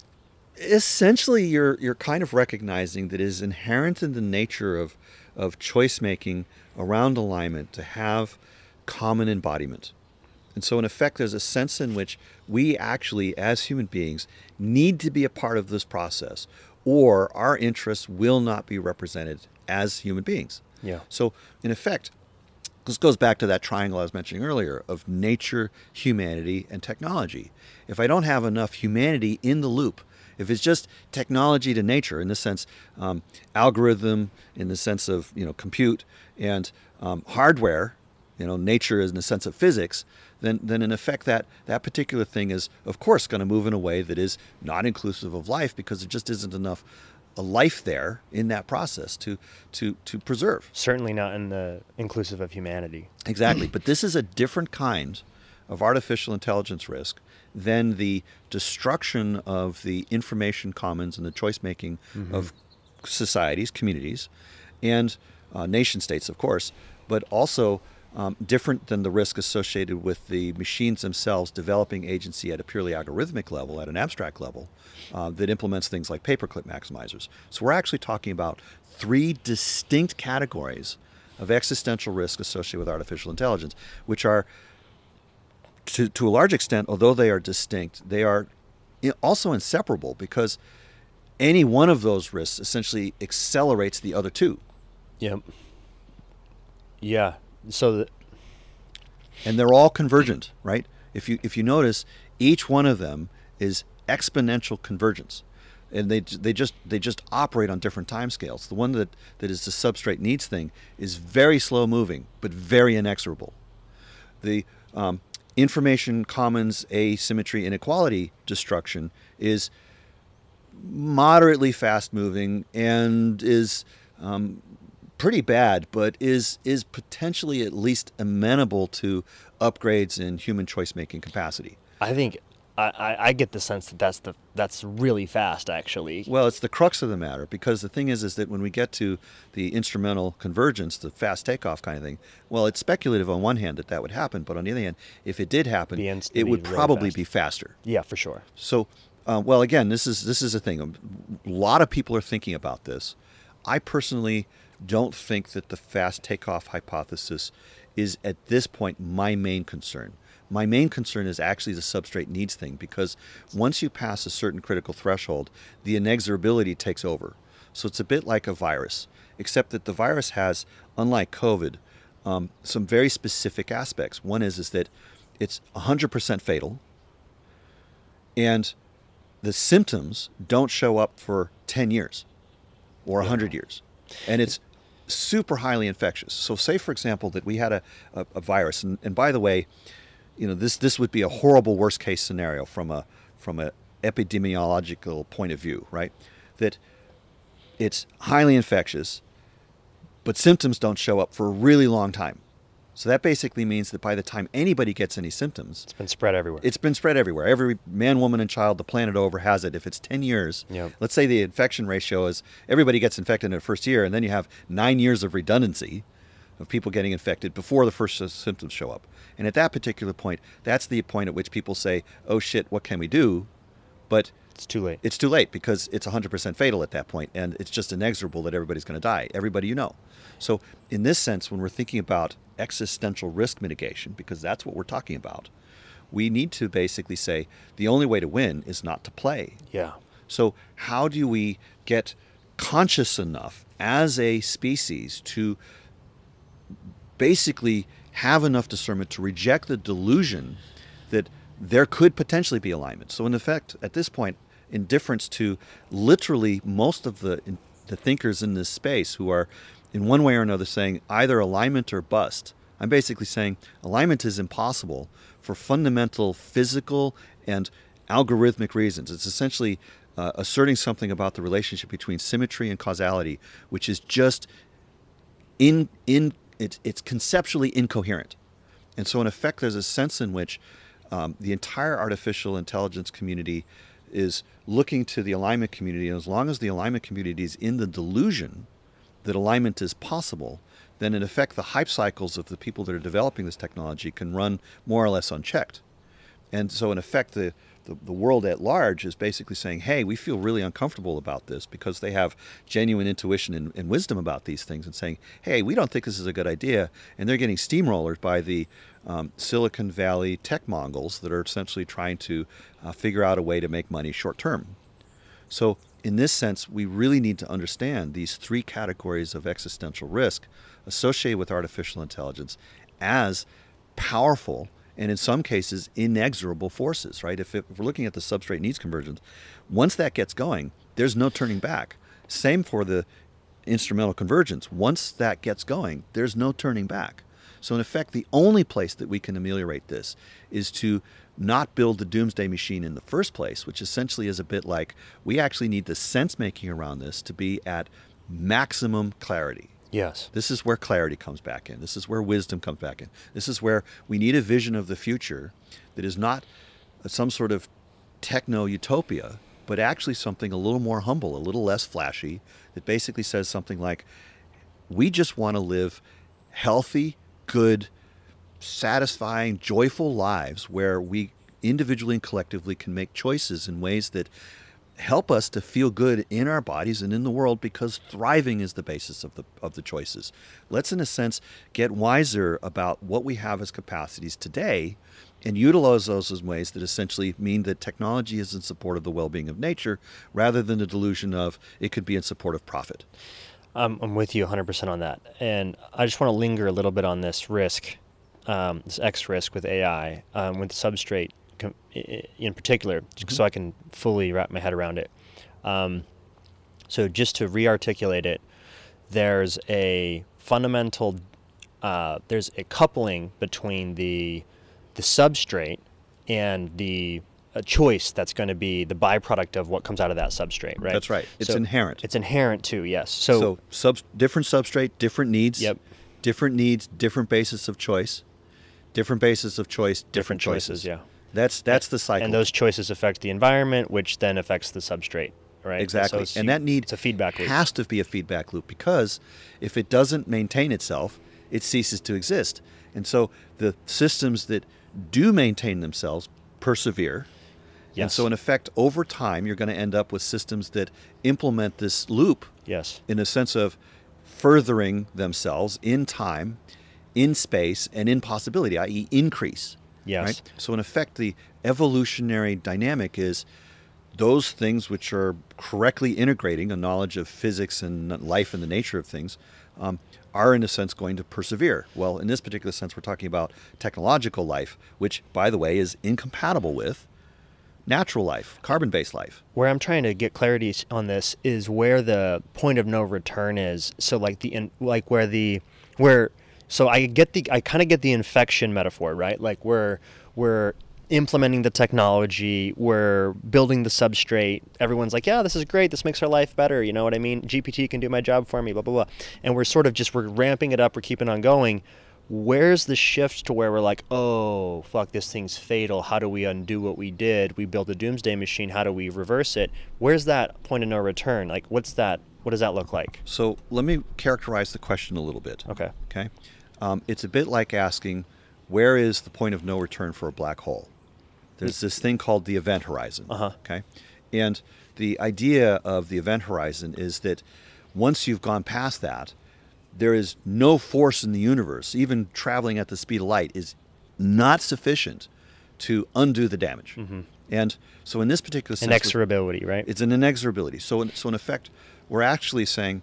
Essentially you're you're kind of recognizing that it is inherent in the nature of of choice making around alignment to have common embodiment. And so in effect there's a sense in which we actually as human beings need to be a part of this process or our interests will not be represented as human beings.
Yeah.
So in effect this goes back to that triangle I was mentioning earlier of nature, humanity, and technology. If I don't have enough humanity in the loop, if it's just technology to nature, in the sense um, algorithm, in the sense of you know compute, and um, hardware, you know nature is in the sense of physics, then then in effect that that particular thing is of course going to move in a way that is not inclusive of life because there just isn't enough a life there in that process to to to preserve.
Certainly not in the inclusive of humanity.
Exactly. but this is a different kind of artificial intelligence risk than the destruction of the information commons and the choice making of societies, communities, and uh, nation states, of course, but also um, different than the risk associated with the machines themselves developing agency at a purely algorithmic level, at an abstract level, uh, that implements things like paperclip maximizers. So we're actually talking about three distinct categories of existential risk associated with artificial intelligence, which are, to, to a large extent, although they are distinct, they are also inseparable because any one of those risks essentially accelerates the other two.
Yep. Yeah. So
and they're all convergent, right? If you if you notice, each one of them is exponential convergence, and they they just they just operate on different timescales. The one that that is the substrate needs thing is very slow moving, but very inexorable. The um, information commons asymmetry inequality destruction is moderately fast moving and is um, pretty bad, but is is potentially at least amenable to upgrades in human choice making capacity.
I think I, I, I get the sense that that's the that's really fast actually.
Well, it's the crux of the matter because the thing is, is that when we get to the instrumental convergence, the fast takeoff kind of thing, well, it's speculative on one hand that that would happen, but on the other hand, if it did happen, it would
really
probably
fast.
be faster.
Yeah, for sure.
So, uh, well, again, this is this is a thing. A lot of people are thinking about this. I personally don't think that the fast takeoff hypothesis is at this point my main concern. My main concern is actually the substrate needs thing because once you pass a certain critical threshold, the inexorability takes over. So it's a bit like a virus, except that the virus has, unlike COVID, um, some very specific aspects. One is is that it's 100% fatal, and the symptoms don't show up for 10 years or 100 years and it's super highly infectious so say for example that we had a, a, a virus and, and by the way you know this this would be a horrible worst case scenario from a from a epidemiological point of view right that it's highly infectious but symptoms don't show up for a really long time so that basically means that by the time anybody gets any symptoms
It's been spread everywhere.
it's been spread everywhere. Every man, woman, and child the planet over has it. If it's 10 years,
Yep.
let's say the infection ratio is everybody gets infected in the first year, and then you have nine years of redundancy of people getting infected before the first symptoms show up. And at that particular point, that's the point at which people say, oh shit, what can we do? But
it's too late.
it's too late because it's 100% fatal at that point, and it's just inexorable that everybody's going to die, everybody you know. So, in this sense, when we're thinking about existential risk mitigation, because that's what we're talking about, we need to basically say the only way to win is not to play.
Yeah.
So, how do we get conscious enough as a species to basically have enough discernment to reject the delusion that there could potentially be alignment? So, in effect, at this point, in difference to literally most of the, the thinkers in this space who are, in one way or another, saying either alignment or bust, I'm basically saying alignment is impossible for fundamental physical and algorithmic reasons. It's essentially uh, asserting something about the relationship between symmetry and causality, which is just in in it's it's conceptually incoherent. And so, in effect, there's a sense in which um, the entire artificial intelligence community is looking to the alignment community, and as long as the alignment community is in the delusion that alignment is possible, then in effect the hype cycles of the people that are developing this technology can run more or less unchecked. And so, in effect, the the, the world at large is basically saying, hey, we feel really uncomfortable about this because they have genuine intuition and, and, wisdom about these things and saying, hey, we don't think this is a good idea. And they're getting steamrolled by the um, Silicon Valley tech mongols that are essentially trying to uh, figure out a way to make money short term. So, in this sense, we really need to understand these three categories of existential risk associated with artificial intelligence as powerful and in some cases inexorable forces, right? If, it, if, we're looking at the substrate needs convergence, once that gets going, there's no turning back. Same for the instrumental convergence. Once that gets going, there's no turning back. So, in effect, the only place that we can ameliorate this is to not build the doomsday machine in the first place, which essentially is a bit like we actually need the sense making around this to be at maximum clarity.
Yes.
This is where clarity comes back in. This is where wisdom comes back in. This is where we need a vision of the future that is not some sort of techno utopia, but actually something a little more humble, a little less flashy, that basically says something like, we just want to live healthy, good, satisfying, joyful lives where we individually and collectively can make choices in ways that help us to feel good in our bodies and in the world because thriving is the basis of the of the choices. Let's in a sense get wiser about what we have as capacities today and utilize those in ways that essentially mean that technology is in support of the well-being of nature rather than the delusion of it could be in support of profit.
Um, I'm with you 100% on that. And I just want to linger a little bit on this risk, um, this X risk with AI, um, with substrate in particular, mm-hmm. so I can fully wrap my head around it. Um, so just to re-articulate it, there's a fundamental, uh, there's a coupling between the the substrate and the choice that's going to be the byproduct of what comes out of that substrate, right?
That's right. It's
so
inherent.
It's inherent too. Yes. So,
so sub, different substrate, different needs.
Yep.
Different needs, different basis of choice. Different basis of choice, different, different choices.
choices. Yeah.
That's that's the cycle.
And those choices affect the environment, which then affects the substrate, right?
Exactly.
So
and that need
it's a feedback loop.
has to be a feedback loop because if it doesn't maintain itself, it ceases to exist. And so the systems that do maintain themselves persevere.
Yes.
And so in effect over time you're going to end up with systems that implement this loop
yes.
in a sense of furthering themselves in time, in space, and in possibility, i.e., increase.
Yes.
Right? So, in effect, the evolutionary dynamic is those things which are correctly integrating a knowledge of physics and life and the nature of things um, are, in a sense, going to persevere. Well, in this particular sense, we're talking about technological life, which, by the way, is incompatible with natural life, carbon based life.
Where I'm trying to get clarity on this is where the point of no return is. So, like, the, like where the, where, so I get the I kind of get the infection metaphor, right? Like we're we're implementing the technology, we're building the substrate. Everyone's like, "Yeah, this is great. This makes our life better." You know what I mean? GPT can do my job for me, blah blah blah. And we're sort of just we're ramping it up, we're keeping on going. Where's the shift to where we're like, "Oh, fuck, this thing's fatal. How do we undo what we did? We built a doomsday machine. How do we reverse it?" Where's that point of no return? Like what's that what does that look like?
So, let me characterize the question a little bit.
Okay.
Okay. Um, it's a bit like asking, where is the point of no return for a black hole? There's this thing called the event horizon.
Uh-huh.
Okay, and the idea of the event horizon is that once you've gone past that, there is no force in the universe, even traveling at the speed of light, is not sufficient to undo the damage.
Mhm.
And so in this particular sense,
Inexorability, right?
it's an inexorability. So, in, so in effect, we're actually saying,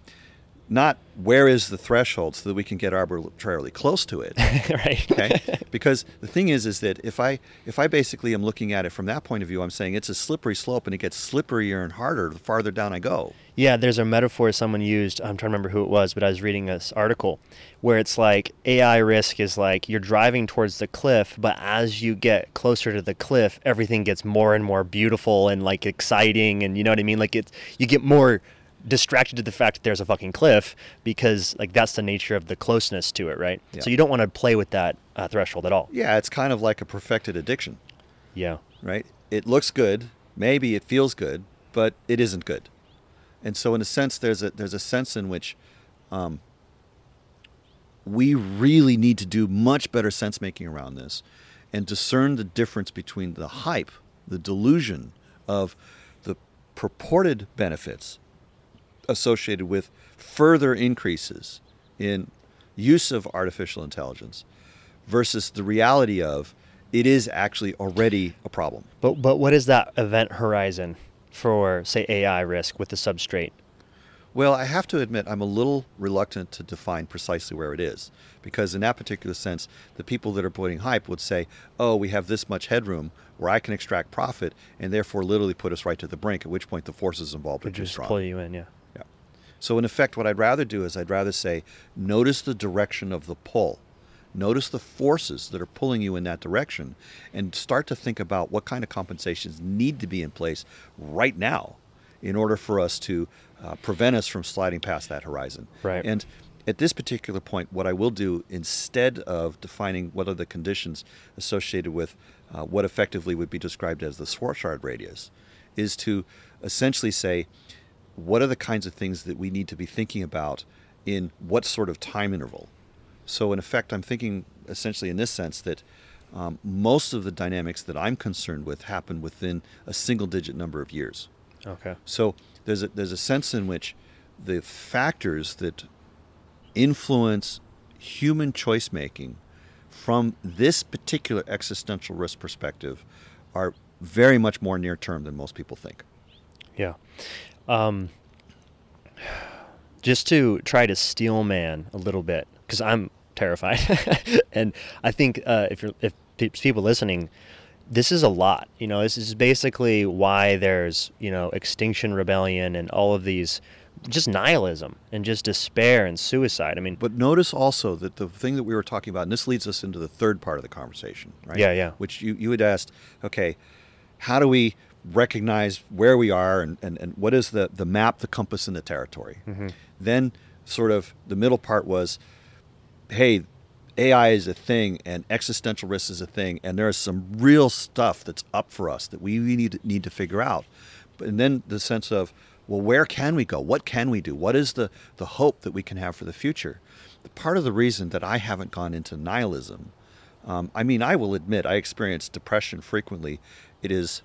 not where is the threshold so that we can get arbitrarily close to it.
right.
Okay, because the thing is, is that if I if I basically am looking at it from that point of view, I'm saying it's a slippery slope, and it gets slipperier and harder the farther down I go.
Yeah, there's a metaphor someone used. I'm trying to remember who it was, but I was reading this article where it's like AI risk is like you're driving towards the cliff, but as you get closer to the cliff, everything gets more and more beautiful and like exciting, and you know what I mean. Like it's you get more distracted to the fact that there's a fucking cliff because like that's the nature of the closeness to it, right?
Yeah.
So you don't want to play with that uh, threshold at all.
Yeah, it's kind of like a perfected addiction,
Yeah.
right? It looks good, maybe it feels good, but it isn't good. And so, in a sense, there's a there's a sense in which um, we really need to do much better sense making around this, and discern the difference between the hype, the delusion of the purported benefits associated with further increases in use of artificial intelligence versus the reality of it is actually already a problem.
But but what is that event horizon for say AI risk with the substrate?
Well, I have to admit, I'm a little reluctant to define precisely where it is, because in that particular sense, the people that are putting hype would say, oh, we have this much headroom where I can extract profit, and therefore literally put us right to the brink, at which point the forces involved
Would just
strong.
pull you in, yeah.
So in effect, what I'd rather do is I'd rather say, notice the direction of the pull. Notice the forces that are pulling you in that direction and start to think about what kind of compensations need to be in place right now in order for us to uh, prevent us from sliding past that horizon.
Right.
And at this particular point, what I will do instead of defining what are the conditions associated with uh, what effectively would be described as the Schwarzschild radius is to essentially say, what are the kinds of things that we need to be thinking about in what sort of time interval? So, in effect, I'm thinking essentially in this sense that um, most of the dynamics that I'm concerned with happen within a single digit number of years.
Okay.
So, there's a, there's a sense in which the factors that influence human choice making from this particular existential risk perspective are very much more near term than most people think.
Yeah. Um, just to try to steel man a little bit, because I'm terrified, and I think uh, if you're if people listening, this is a lot. You know, this is basically why there's you know extinction rebellion and all of these just nihilism and just despair and suicide. I mean,
But notice also that the thing that we were talking about, and this leads us into the third part of the conversation, right?
Yeah, yeah.
Which you, you had asked, okay, how do we recognize where we are and, and, and what is the, the map, the compass, and the territory?
Mm-hmm.
Then, sort of, the middle part was, hey, AI is a thing and existential risk is a thing, and there is some real stuff that's up for us that we really need, need to figure out. But, and then the sense of, well, where can we go? What can we do? What is the, the hope that we can have for the future? Part of the reason that I haven't gone into nihilism, um, I mean, I will admit I experience depression frequently. It is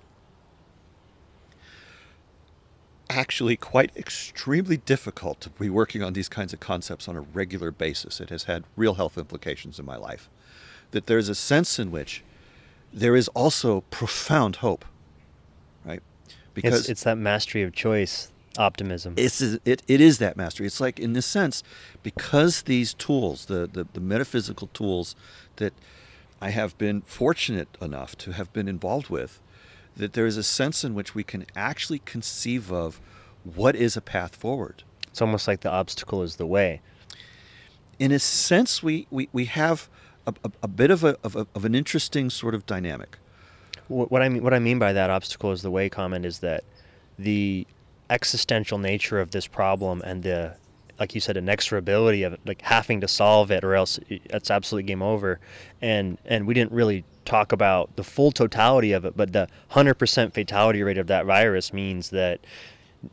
actually quite extremely difficult to be working on these kinds of concepts on a regular basis. It has had real health implications in my life. That there's a sense in which there is also profound hope, right?
it's, it's that mastery of choice optimism.
it's it, it is that mastery. It's like in this sense, because these tools, the, the, the metaphysical tools that I have been fortunate enough to have been involved with, that there is a sense in which we can actually conceive of what is a path forward.
it's almost like the obstacle is the way.
In a sense, we, we, we have a, a, a bit of, a, of, a, of an interesting sort of dynamic.
What, I mean, what I mean by that obstacle is the way comment is that the existential nature of this problem and the, like you said, inexorability of it, like having to solve it or else it's absolutely game over. And and we didn't really talk about the full totality of it, but the hundred percent fatality rate of that virus means that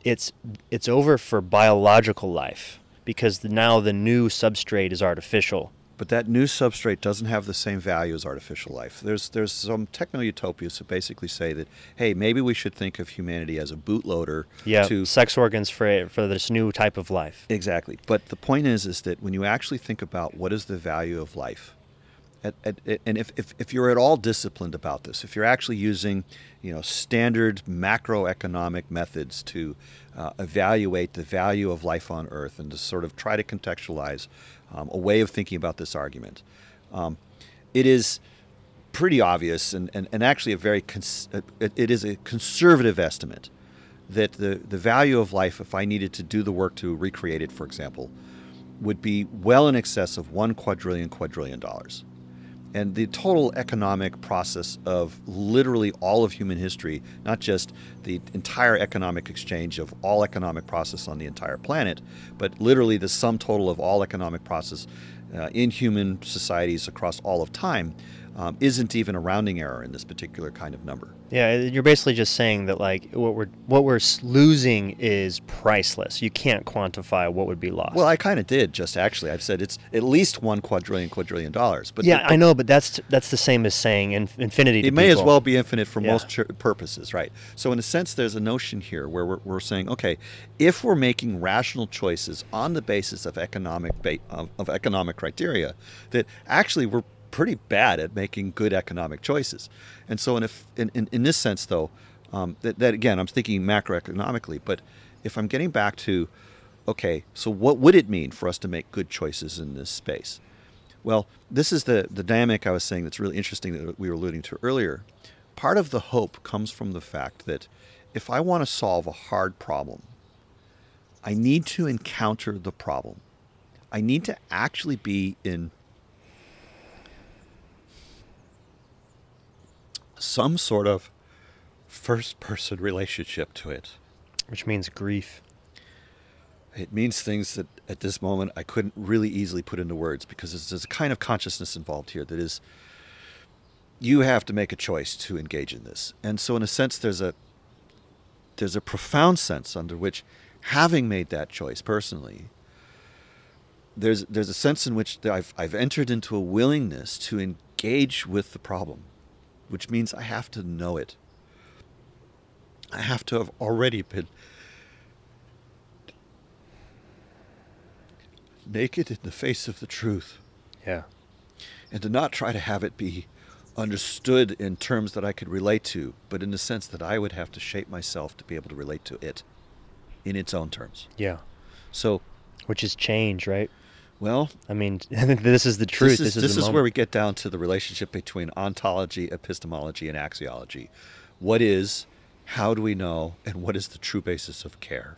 it's it's over for biological life because now the new substrate is artificial.
But that new substrate doesn't have the same value as artificial life. There's there's some techno utopias that basically say that hey maybe we should think of humanity as a bootloader
Yeah,
to
sex organs for for this new type of life.
exactly. But the point is is that when you actually think about what is the value of life, at, at, and if, if, if you're at all disciplined about this, if you're actually using, you know, standard macroeconomic methods to uh, evaluate the value of life on Earth and to sort of try to contextualize um, a way of thinking about this argument, um, it is pretty obvious and, and, and actually a very cons- it, it is a conservative estimate that the, the value of life, if I needed to do the work to recreate it, for example, would be well in excess of one quadrillion quadrillion dollars and the total economic process of literally all of human history, not just the entire economic exchange of all economic process on the entire planet, but literally the sum total of all economic process uh, in human societies across all of time, um, isn't even a rounding error in this particular kind of number.
Yeah, you're basically just saying that like what we're what we're losing is priceless. You can't quantify what would be lost.
Well, I kind of did just actually. I've said it's at least one quadrillion quadrillion dollars. But
yeah, I know, but that's that's the same as saying infinity.
It may
people.
as well be infinite for yeah. most ch- purposes, right? So in a sense, there's a notion here where we're, we're saying, okay, if we're making rational choices on the basis of economic ba- of, of economic criteria, that actually we're pretty bad at making good economic choices. And so, in, in, in, in this sense, though, um, that, that again, I'm thinking macroeconomically, but if I'm getting back to, okay, so what would it mean for us to make good choices in this space? Well, this is the, the dynamic I was saying that's really interesting that we were alluding to earlier. Part of the hope comes from the fact that if I want to solve a hard problem, I need to encounter the problem. I need to actually be in some sort of first person relationship to it.
Which means grief.
It means things that at this moment I couldn't really easily put into words because there's a kind of consciousness involved here that is you have to make a choice to engage in this. And so in a sense there's a there's a profound sense under which having made that choice personally there's there's a sense in which I've I've entered into a willingness to engage with the problem which means I have to know it. I have to have already been naked in the face of the truth.
Yeah.
And to not try to have it be understood in terms that I could relate to, but in the sense that I would have to shape myself to be able to relate to it in its own terms.
Yeah.
So,
which is change, right?
Well,
I mean, I think this is the truth.
This is,
this
is,
this
is where we get down to the relationship between ontology, epistemology, and axiology. What is, how do we know, and what is the true basis of care?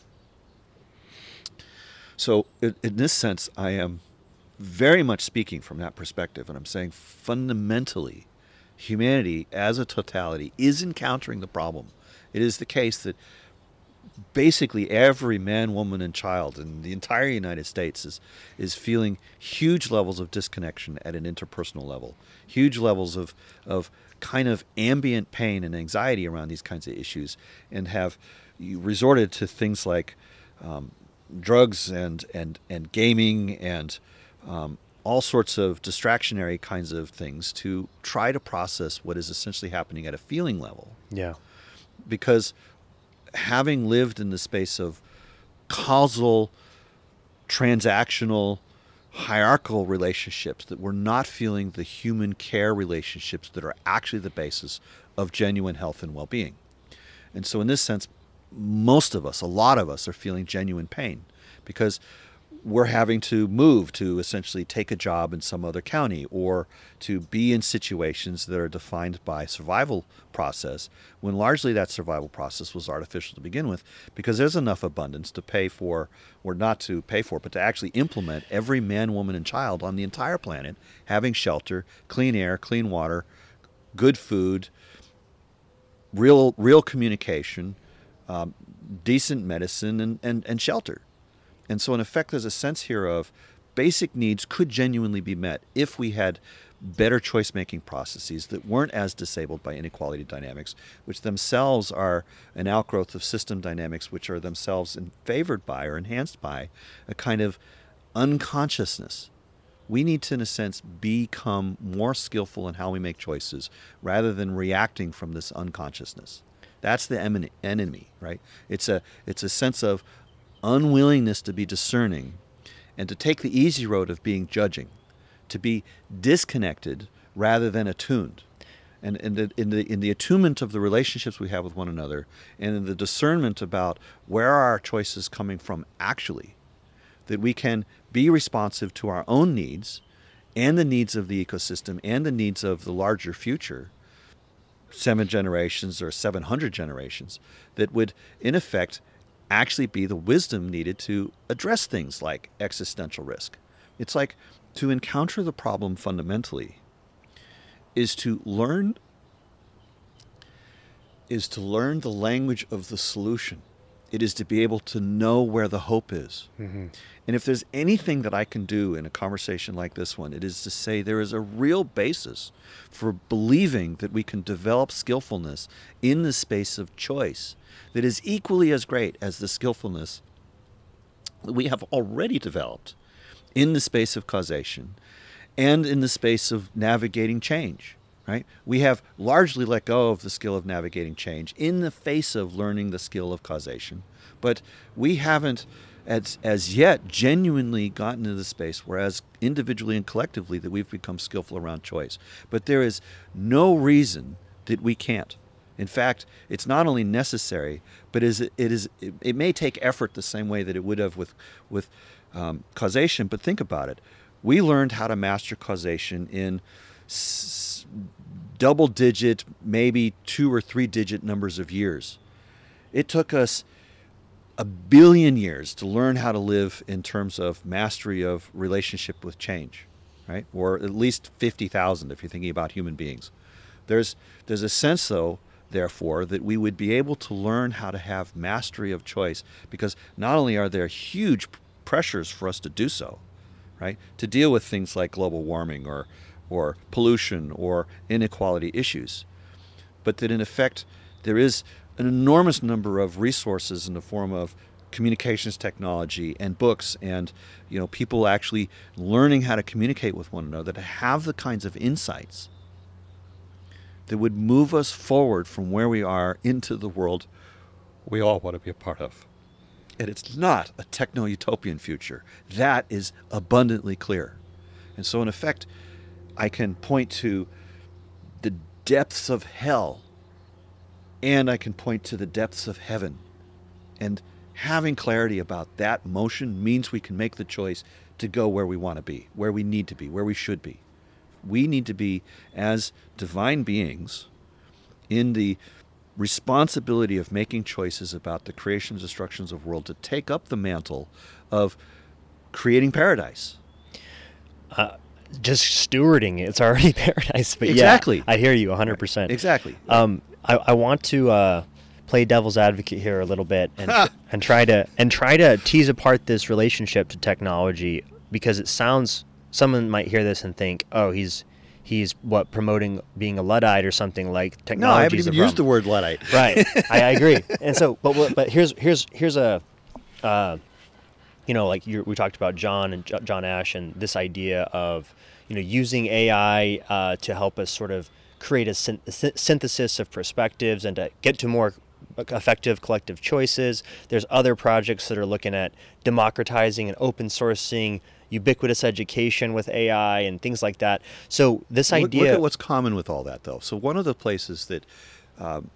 So, in, in this sense, I am very much speaking from that perspective, and I'm saying fundamentally, humanity as a totality is encountering the problem. It is the case that basically every man, woman, and child in the entire United States is is feeling huge levels of disconnection at an interpersonal level, huge levels of of kind of ambient pain and anxiety around these kinds of issues, and have resorted to things like um, drugs and and and gaming and um, all sorts of distractionary kinds of things to try to process what is essentially happening at a feeling level.
Yeah.
Because having lived in the space of causal, transactional, hierarchical relationships, that we're not feeling the human care relationships that are actually the basis of genuine health and well being. And so, in this sense, most of us, a lot of us, are feeling genuine pain because we're having to move to essentially take a job in some other county or to be in situations that are defined by survival process when largely that survival process was artificial to begin with because there's enough abundance to pay for or not to pay for but to actually implement every man woman and child on the entire planet having shelter clean air clean water good food real real communication um, decent medicine and, and, and shelter and so, in effect, there's a sense here of basic needs could genuinely be met if we had better choice making processes that weren't as disabled by inequality dynamics, which themselves are an outgrowth of system dynamics, which are themselves favored by or enhanced by a kind of unconsciousness. We need to, in a sense, become more skillful in how we make choices rather than reacting from this unconsciousness. That's the enemy, right? It's a it's a sense of unwillingness to be discerning and to take the easy road of being judging, to be disconnected rather than attuned. And in the, in, the, in the attunement of the relationships we have with one another, and in the discernment about where are our choices coming from actually, that we can be responsive to our own needs and the needs of the ecosystem and the needs of the larger future, seven generations or 700 generations, that would, in effect, actually be the wisdom needed to address things like existential risk. It's like to encounter the problem fundamentally is to learn is to learn the language of the solution. It is to be able to know where the hope is.
Mm-hmm.
And if there's anything that I can do in a conversation like this one, it is to say there is a real basis for believing that we can develop skillfulness in the space of choice that is equally as great as the skillfulness that we have already developed in the space of causation and in the space of navigating change. Right? We have largely let go of the skill of navigating change in the face of learning the skill of causation, but we haven't as, as yet genuinely gotten into the space whereas individually and collectively that we've become skillful around choice. But there is no reason that we can't. In fact, it's not only necessary, but is it is it, it may take effort the same way that it would have with with um, causation. But think about it: we learned how to master causation in s- double digit, maybe two or three digit numbers of years. It took us a billion years to learn how to live in terms of mastery of relationship with change, right? Or at least 50,000 if you're thinking about human beings. There's, there's a sense, though, therefore, that we would be able to learn how to have mastery of choice because not only are there huge pressures for us to do so, right? To deal with things like global warming or, or pollution or inequality issues, but that in effect there is an enormous number of resources in the form of communications technology and books and you know people actually learning how to communicate with one another to have the kinds of insights that would move us forward from where we are into the world we all want to be a part of. And it's not a techno utopian future. That is abundantly clear. And so, in effect, I can point to the depths of hell and I can point to the depths of heaven. And having clarity about that motion means we can make the choice to go where we want to be, where we need to be, where we should be. We need to be, as divine beings, in the responsibility of making choices about the creation and destructions of world to take up the mantle of creating paradise.
Uh, just stewarding it. It's already paradise. But
exactly.
Yeah, I hear you 100%.
Exactly.
Um, I, I want to uh, play devil's advocate here a little bit and, and try to and try to tease apart this relationship to technology because it sounds someone might hear this and think, oh, he's he's what promoting being a luddite or something like technology.
No, I haven't even used the word luddite.
Right, I, I, agree. And so, but but here's here's here's a, uh, you know, like we talked about John and J- John Ash and this idea of you know using AI uh, to help us sort of create a, syn- a synthesis of perspectives and to get to more effective collective choices. There's other projects that are looking at democratizing and open sourcing ubiquitous education with AI and things like that. So this idea.
Look at what's common with all that, though. So one of the places that um,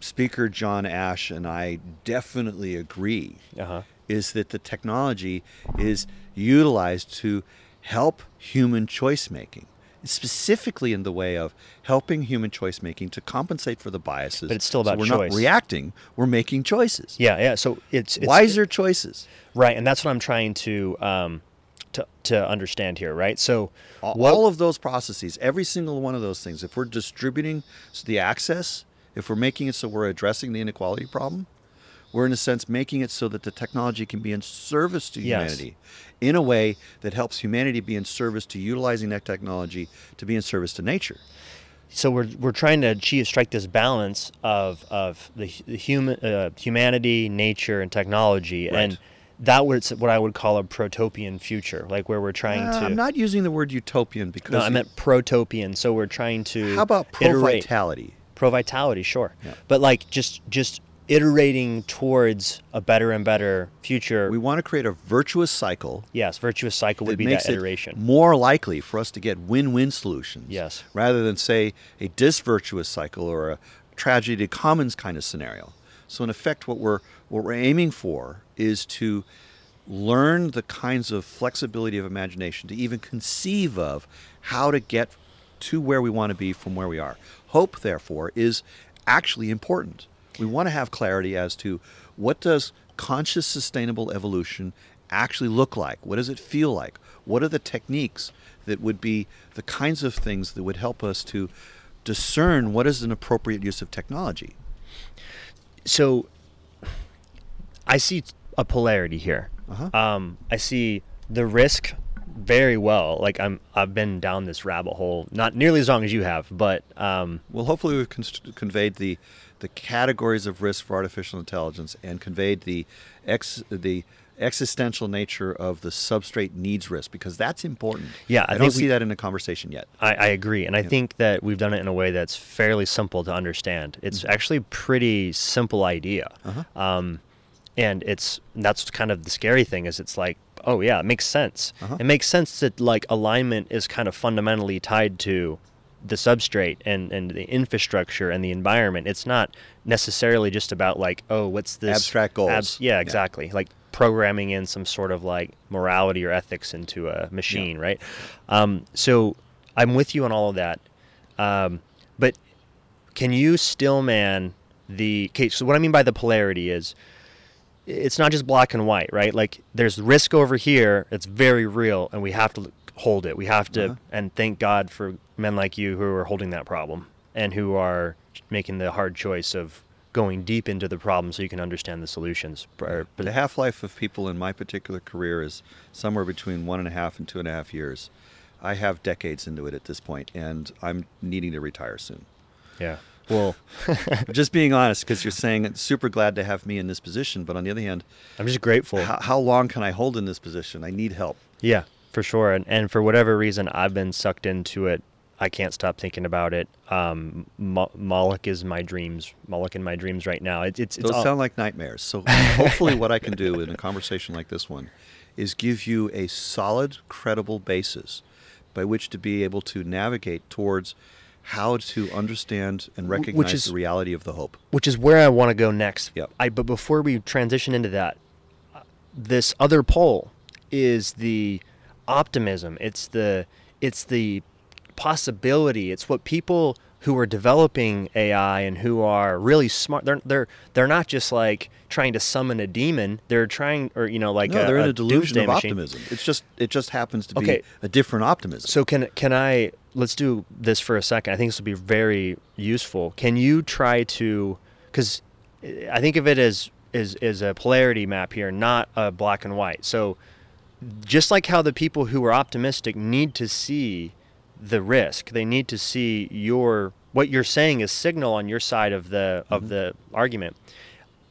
Speaker John Ash and I definitely agree uh-huh. is that the technology is utilized to help human choice making specifically in the way of helping human choice making to compensate for the biases.
But it's still about
so we're
choice.
not reacting; we're making choices.
Yeah, yeah. So it's, it's
wiser choices.
Right, and that's what I'm trying to um, to to understand here. Right. So
all,
what,
all of those processes, every single one of those things, if we're distributing the access, if we're making it so we're addressing the inequality problem, we're in a sense making it so that the technology can be in service to humanity
yes.
In a way that helps humanity be in service to utilizing that technology to be in service to nature
so we're, we're trying to achieve strike this balance of, of the, the human uh, humanity nature and technology
right.
and that was what I would call a protopian future, like where we're trying
uh,
to.
I'm not using the word utopian because.
No, I meant protopian. So we're trying to.
How about pro vitality?
Pro vitality, sure.
Yeah.
But like just just iterating towards a better and better future.
We want to create a virtuous cycle
yes, virtuous cycle would be
makes
that
it
iteration.
more likely for us to get win-win solutions.
Yes.
Rather than say a disvirtuous cycle or a tragedy to commons kind of scenario. So in effect, what we're what we're aiming for is to learn the kinds of flexibility of imagination to even conceive of how to get to where we want to be from where we are. Hope, therefore, is actually important. We want to have clarity as to what does conscious sustainable evolution actually look like? What does it feel like? What are the techniques that would be the kinds of things that would help us to discern what is an appropriate use of technology?
so I see a polarity here.
Uh-huh.
Um, I see the risk very well. Like I'm, I've been down this rabbit hole, not nearly as long as you have, but um,
Well, hopefully we've con- conveyed the the categories of risk for artificial intelligence and conveyed the ex the existential nature of the substrate needs risk because that's important.
Yeah, I
I, don't see
we-
that in the conversation yet.
I, I agree, and I
Yeah.
think that we've done it in a way that's fairly simple to understand. It's actually a pretty simple idea,
Uh-huh.
um, and it's that's kind of the scary thing is it's like, oh yeah, it makes sense.
Uh-huh.
It makes sense that like alignment is kind of fundamentally tied to the substrate and, and the infrastructure and the environment. It's not necessarily just about like, oh, what's this
Abstract goals.
yeah,
Yeah.
exactly. Like programming in some sort of like morality or ethics into a machine, right? Um, so I'm with you on all of that. Um, but can you steel man the case? So what I mean by the polarity is it's not just black and white, right? Like there's risk over here it's very real, and we have to hold it. We have to,
Uh-huh.
and thank God for men like you who are holding that problem and who are making the hard choice of going deep into the problem so you can understand the solutions.
But the half life of people in my particular career is somewhere between one and a half and two and a half years. I have decades into it at this point, and I'm needing to retire soon.
yeah. Well,
just being honest, because you're saying super glad to have me in this position, but on the other hand,
I'm just grateful.
how, how long can I hold in this position? I need help.
Yeah, for sure. And, and for whatever reason, I've been sucked into it. I can't stop thinking about it. Um, Mo- Moloch is my dreams. Moloch in my dreams right now. It, it's it's
Those
all-
sound like nightmares. So hopefully, what I can do in a conversation like this one is give you a solid, credible basis by which to be able to navigate towards how to understand and recognize
is-
the reality of the hope.
which is where I want to go next.
Yep.
I but before we transition into that, uh, this other pole is the optimism. It's the it's the possibility. It's what people who are developing AI and who are really smart. They're they're they're not just like trying to summon a demon. They're trying or you know like
no,
a,
they're in
a
a delusion of
machine.
optimism. It's just it just happens to be a different optimism.
So can can I let's do this for a second. I think this will be very useful. Can you try to cuz I think of it as is is a polarity map here, not a black and white. So just like how the people who are optimistic need to see the risk, they need to see your what you're saying is signal on your side of the of mm-hmm. the argument.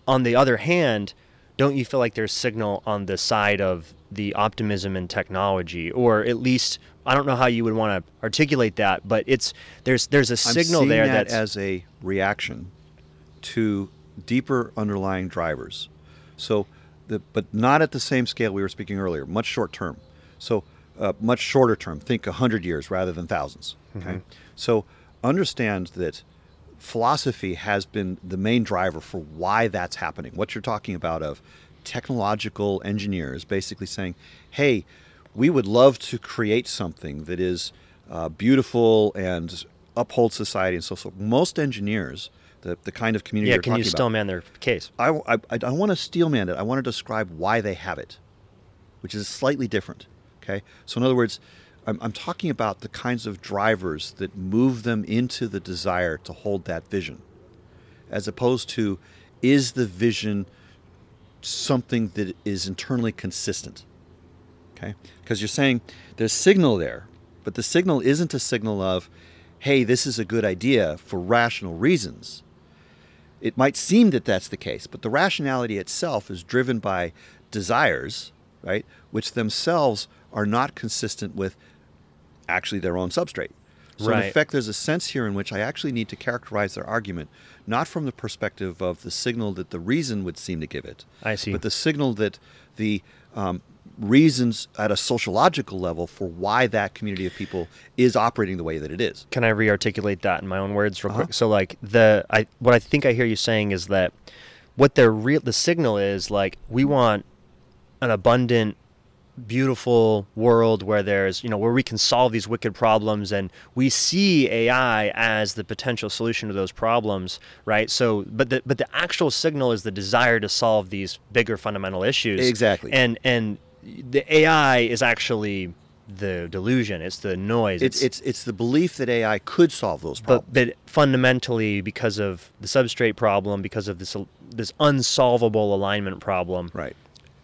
On the other hand, don't you feel like there's signal on the side of the optimism in technology, or at least I don't know how you would want to articulate that, but it's there's there's a signal there
that
that's
as a reaction to deeper underlying drivers. So, the, but not at the same scale we were speaking earlier. Much short term. So, uh, much shorter term. Think hundred years rather than 1000s Okay. So, understand that philosophy has been the main driver for why that's happening. What you're talking about of technological engineers basically saying, "Hey, we would love to create something that is uh, beautiful and uphold society and so forth." Most engineers, the, the kind of community
yeah.
you're
Can you
about,
man their case?
I, I, I want to steelman it. I want to describe why they have it, which is slightly different. Okay. So, in other words, I'm, I'm talking about the kinds of drivers that move them into the desire to hold that vision, as opposed to is the vision something that is internally consistent? Okay. Because you're saying there's signal there, but the signal isn't a signal of, hey, this is a good idea for rational reasons it might seem that that's the case, but the rationality itself is driven by desires, right, which themselves are not consistent with actually their own substrate. So in effect, there's a sense here in which I actually need to characterize their argument not from the perspective of the signal that the reason would seem to give it,
I see.
but the signal that the um, reasons at a sociological level for why that community of people is operating the way that it is.
Can I re-articulate that in my own words real
Uh-huh.
quick? So like the I what I think I hear you saying is that what their real the signal is like we want an abundant beautiful world where there's you know where we can solve these wicked problems and we see AI as the potential solution to those problems right so but the but the actual signal is the desire to solve these bigger fundamental issues
Exactly.
and and the AI is actually the delusion it's the noise
It's, it's it's the belief that AI could solve those problems.
but but fundamentally because of the substrate problem because of this this unsolvable alignment problem
right.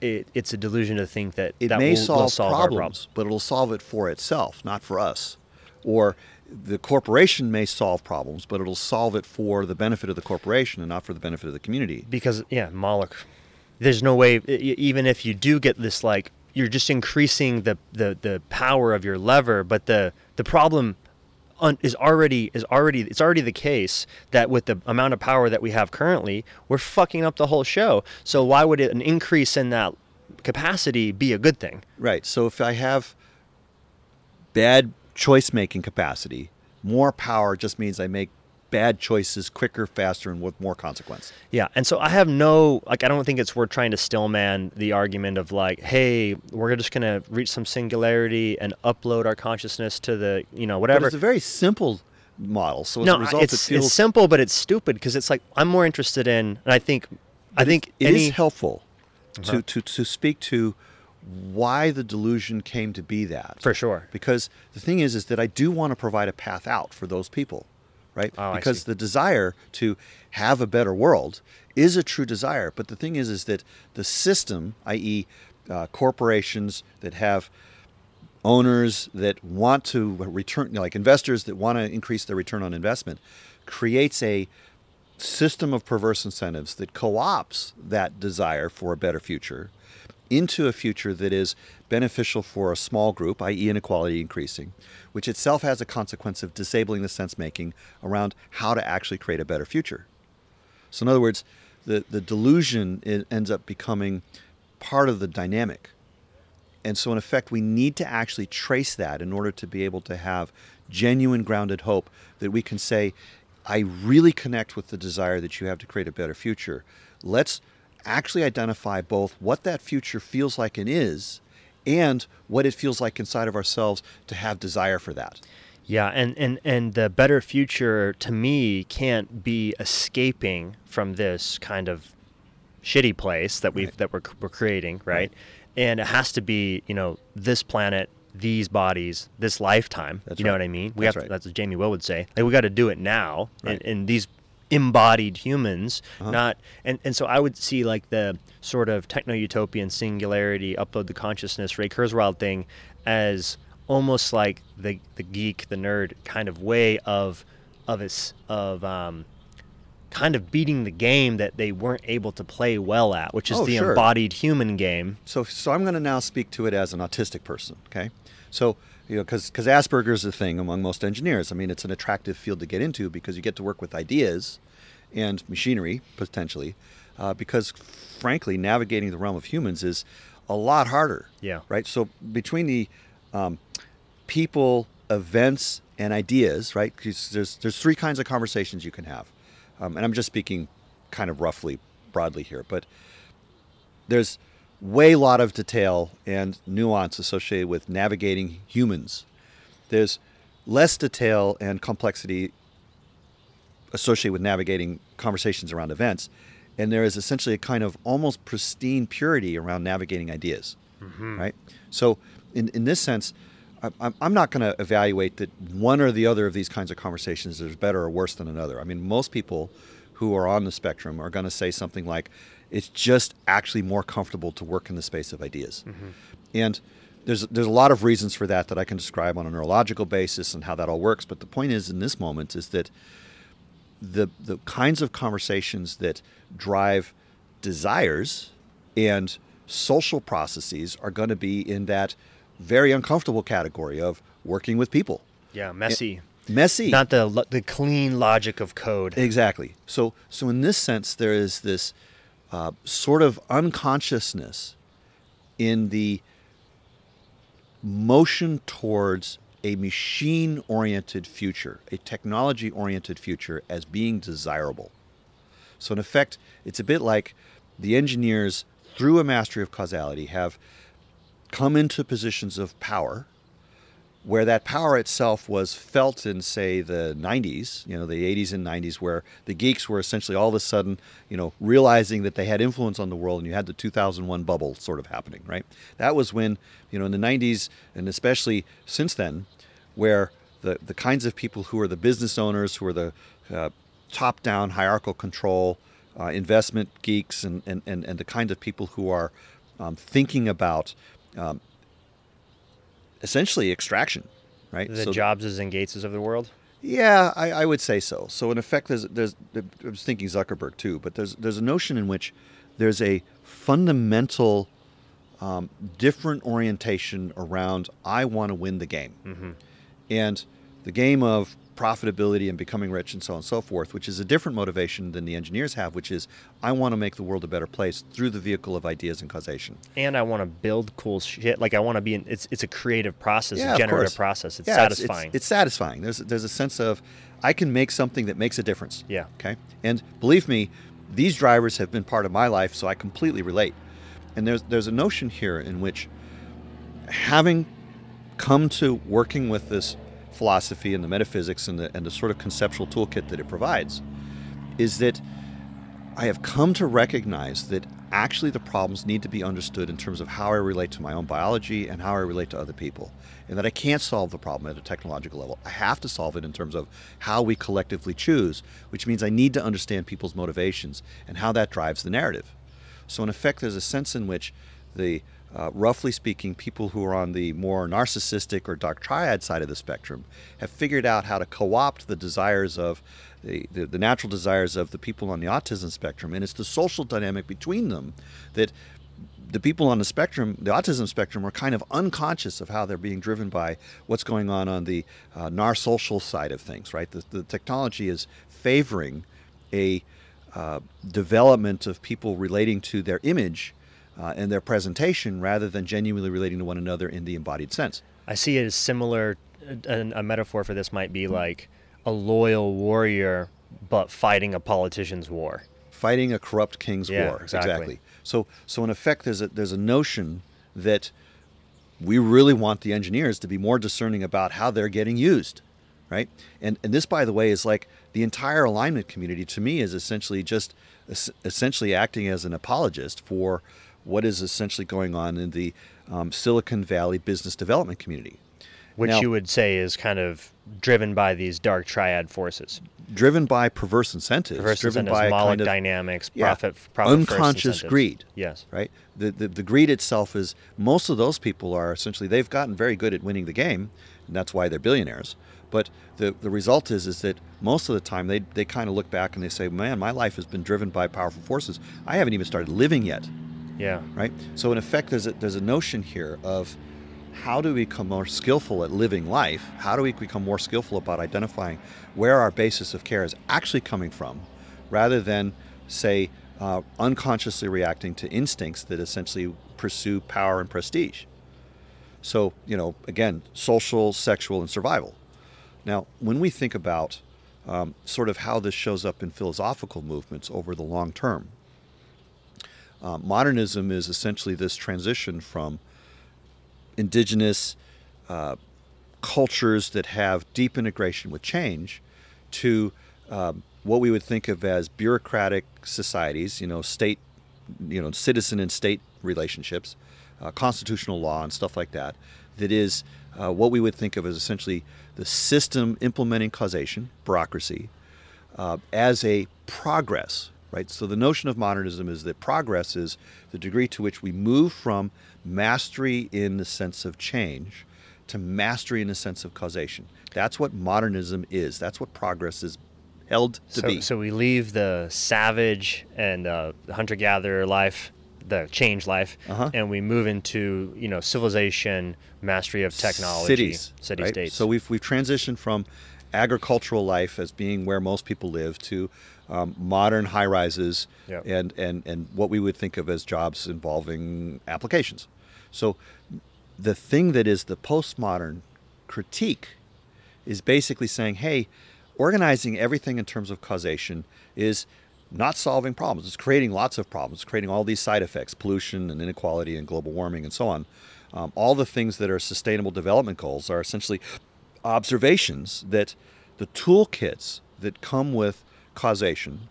It, it's a delusion to think that
It
that
may
will,
solve,
solve our
problems,
problems
but it'll solve it for itself, not for us. Or the corporation may solve problems, but it'll solve it for the benefit of the corporation and not for the benefit of the community.
because yeah Moloch there's no way even if you do get this like you're just increasing the the, the power of your lever but the the problem un, is already is already it's already the case that with the amount of power that we have currently we're fucking up the whole show so why would it, an increase in that capacity be a good thing
Right. So if I have bad choice making capacity, more power just means I make bad choices quicker, faster, and with more consequence.
Yeah, and so I have no like I don't think it's worth trying to steelman the argument of like, hey, we're just gonna reach some singularity and upload our consciousness to the you know
But
whatever.
it's a very simple model. So
no,
a result,
it's
it feels
it's simple, but it's stupid because it's like I'm more interested in, and I think I think
it is
any
helpful
Uh-huh.
to, to, to speak to why the delusion came to be that.
for sure.
Because the thing is, is that I do want to provide a path out for those people, right?
Oh,
because the desire to have a better world is a true desire. But the thing is, is that the system, i.e., uh, corporations that have owners that want to return, like investors that want to increase their return on investment, creates a system of perverse incentives that co-opts that desire for a better future into a future that is beneficial for a small group, i.e., inequality increasing, which itself has a consequence of disabling the sense making around how to actually create a better future. So, in other words, the, the delusion ends up becoming part of the dynamic. And so, in effect, we need to actually trace that in order to be able to have genuine grounded hope that we can say, I really connect with the desire that you have to create a better future. Let's actually identify both what that future feels like and is, and what it feels like inside of ourselves to have desire for that.
Yeah, and, and, and the better future to me can't be escaping from this kind of shitty place that we've
Right.
that we're, we're creating, right?
Right.
And it has to be, you know, this planet, these bodies, this lifetime.
That's
you know
right.
what I mean? We
That's
have
right.
to, that's what Jamie Wheal would say. Like we got to do it now, and these embodied humans,
Uh-huh.
not and and so I would see like the sort of techno utopian singularity, upload the consciousness, Ray Kurzweil thing, as almost like the the geek, the nerd kind of way of of us of um, kind of beating the game that they weren't able to play well at, which is
Oh,
the
sure.
embodied human game.
So, so I'm going to now speak to it as an autistic person. Okay, so you know, because Asperger's a thing among most engineers. I mean, it's an attractive field to get into because you get to work with ideas and machinery potentially. Uh, because frankly, navigating the realm of humans is a lot harder.
Yeah.
Right. So between the um, people, events, and ideas, right? there's there's three kinds of conversations you can have, um, and I'm just speaking kind of roughly, broadly here, but there's way lot of detail and nuance associated with navigating humans. There's less detail and complexity associated with navigating conversations around events, and there is essentially a kind of almost pristine purity around navigating ideas, mm-hmm. right? So, in in this sense, I- I'm not going to evaluate that one or the other of these kinds of conversations is better or worse than another. I mean, most people who are on the spectrum are going to say something like, "It's just actually more comfortable to work in the space of ideas," and there's there's a lot of reasons for that that I can describe on a neurological basis and how that all works. But the point is, in this moment, is that the the kinds of conversations that drive desires and social processes are going to be in that very uncomfortable category of working with people.
Yeah, messy.
messy.
Not the the clean logic of code.
Exactly. So, so in this sense, there is this uh, sort of unconsciousness in the motion towards a machine-oriented future, a technology-oriented future, as being desirable. So, in effect, it's a bit like the engineers, through a mastery of causality, have come into positions of power where that power itself was felt in, say, the 90s, you know, the 80s and 90s, where the geeks were essentially all of a sudden, you know, realizing that they had influence on the world, and you had the 2001 bubble sort of happening, right? That was when, you know, in the 90s, and especially since then, where the, the kinds of people who are the business owners, who are the uh, top down hierarchical control, uh, investment geeks, and, and, and, and the kind of people who are um, thinking about um, essentially extraction, right?
The
So-
Jobses and Gateses of the world.
yeah, I, I would say so. So in effect, there's, there's I was thinking Zuckerberg too, but there's there's a notion in which there's a fundamental um, different orientation around I want to win the game, and the game of profitability and becoming rich and so on and so forth, which is a different motivation than the engineers have, which is I want to make the world a better place through the vehicle of ideas and causation.
And I want to build cool shit. Like I want to be. In, it's it's a creative process,
Yeah,
a generative process. It's
Yeah,
satisfying.
It's, it's, satisfying. There's there's a sense of I can make something that makes a difference.
Yeah.
Okay. And believe me, these drivers have been part of my life, so I completely relate. And there's there's a notion here in which having come to working with this philosophy and the metaphysics and the and the sort of conceptual toolkit that it provides is that I have come to recognize that actually the problems need to be understood in terms of how I relate to my own biology and how I relate to other people. And that I can't solve the problem at a technological level. I have to solve it in terms of how we collectively choose, which means I need to understand people's motivations and how that drives the narrative. So, in effect, there's a sense in which the uh, roughly speaking, people who are on the more narcissistic or dark triad side of the spectrum have figured out how to co opt the desires of the, the, the natural desires of the people on the autism spectrum. And it's the social dynamic between them that the people on the spectrum, the autism spectrum, are kind of unconscious of how they're being driven by what's going on on the uh, nar-social side of things, right? The, the technology is favoring a uh, development of people relating to their image uh, and their presentation rather than genuinely relating to one another in the embodied sense.
I see it as similar. A, a metaphor for this might be like a loyal warrior, but fighting a politician's war.
Fighting a corrupt king's
Yeah,
war.
exactly.
So, so in effect, there's a, there's a notion that we really want the engineers to be more discerning about how they're getting used, right? And and this, by the way, is like the entire alignment community. To me, is essentially just essentially acting as an apologist for what is essentially going on in the um, Silicon Valley business development community.
which
Now-
you would say is kind of driven by these dark triad forces,
driven by perverse incentives,
perverse
driven
incentives,
by kind of
dynamics,
yeah,
profit, profit
unconscious greed.
Yes.
right? The, the the greed itself is most of those people are essentially they've gotten very good at winning the game, and that's why they're billionaires. But the the result is is that most of the time they they kind of look back and they say, man, my life has been driven by powerful forces. I haven't even started living yet,
Yeah.
right? So in effect, there's a, there's a notion here of how do we become more skillful at living life? How do we become more skillful about identifying where our basis of care is actually coming from, rather than say uh, unconsciously reacting to instincts that essentially pursue power and prestige. So you know, again, social, sexual, and survival. Now, when we think about um, sort of how this shows up in philosophical movements over the long term, uh, modernism is essentially this transition from indigenous uh, cultures that have deep integration with change to um, what we would think of as bureaucratic societies, you know, state, you know, citizen and state relationships, uh, constitutional law, and stuff like that, that is uh, what we would think of as essentially the system implementing causation, bureaucracy, uh, as a progress, right? So the notion of modernism is that progress is the degree to which we move from mastery in the sense of change to mastery in the sense of causation. That's what modernism is. That's what progress is held to
So,
be.
so we leave the savage and uh, hunter-gatherer life, the change life,
Uh-huh.
and we move into you know civilization, mastery of technology,
cities,
city
right?
states.
So we've we've transitioned from agricultural life as being where most people live to um, modern high rises
Yep.
and, and, and what we would think of as jobs involving applications. So the thing that is the postmodern critique is basically saying, hey, organizing everything in terms of causation is not solving problems. It's creating lots of problems, creating all these side effects, pollution and inequality and global warming and so on. Um, all the things that are sustainable development goals are essentially observations that the toolkits that come with causation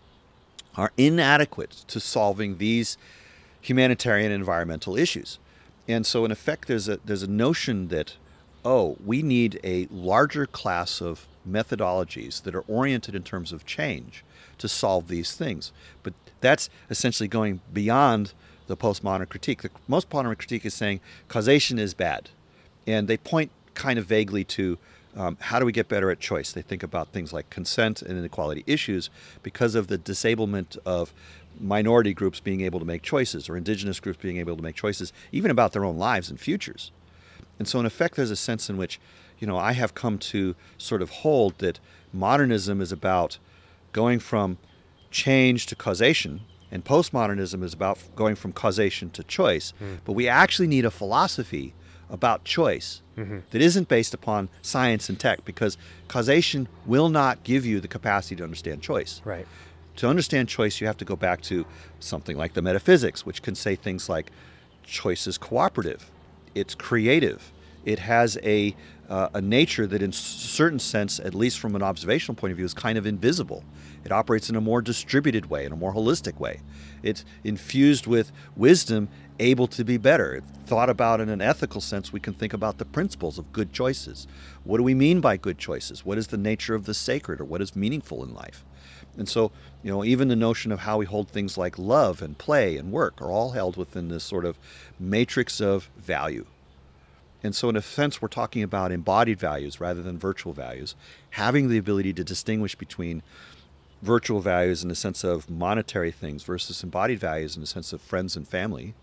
are inadequate to solving these humanitarian and environmental issues. And so in effect there's a there's a notion that oh, we need a larger class of methodologies that are oriented in terms of change to solve these things. But that's essentially going beyond the postmodern critique. The most modern critique is saying causation is bad. And they point kind of vaguely to um, how do we get better at choice? They think about things like consent and inequality issues because of the disablement of minority groups being able to make choices or indigenous groups being able to make choices, even about their own lives and futures. And so, in effect, there's a sense in which, you know, I have come to sort of hold that modernism is about going from change to causation, and postmodernism is about going from causation to choice. But we actually need a philosophy about choice that isn't based upon science and tech because causation will not give you the capacity to understand choice.
Right.
To understand choice, you have to go back to something like the metaphysics, which can say things like choice is cooperative, it's creative, it has a, uh, a nature that, in a certain sense, at least from an observational point of view, is kind of invisible. It operates in a more distributed way, in a more holistic way. It's infused with wisdom, able to be better. Thought about in an ethical sense, we can think about the principles of good choices. What do we mean by good choices? What is the nature of the sacred, or what is meaningful in life? And so, you know, even the notion of how we hold things like love and play and work are all held within this sort of matrix of value. And so, in a sense, we're talking about embodied values rather than virtual values, having the ability to distinguish between virtual values in the sense of monetary things versus embodied values in the sense of friends and family,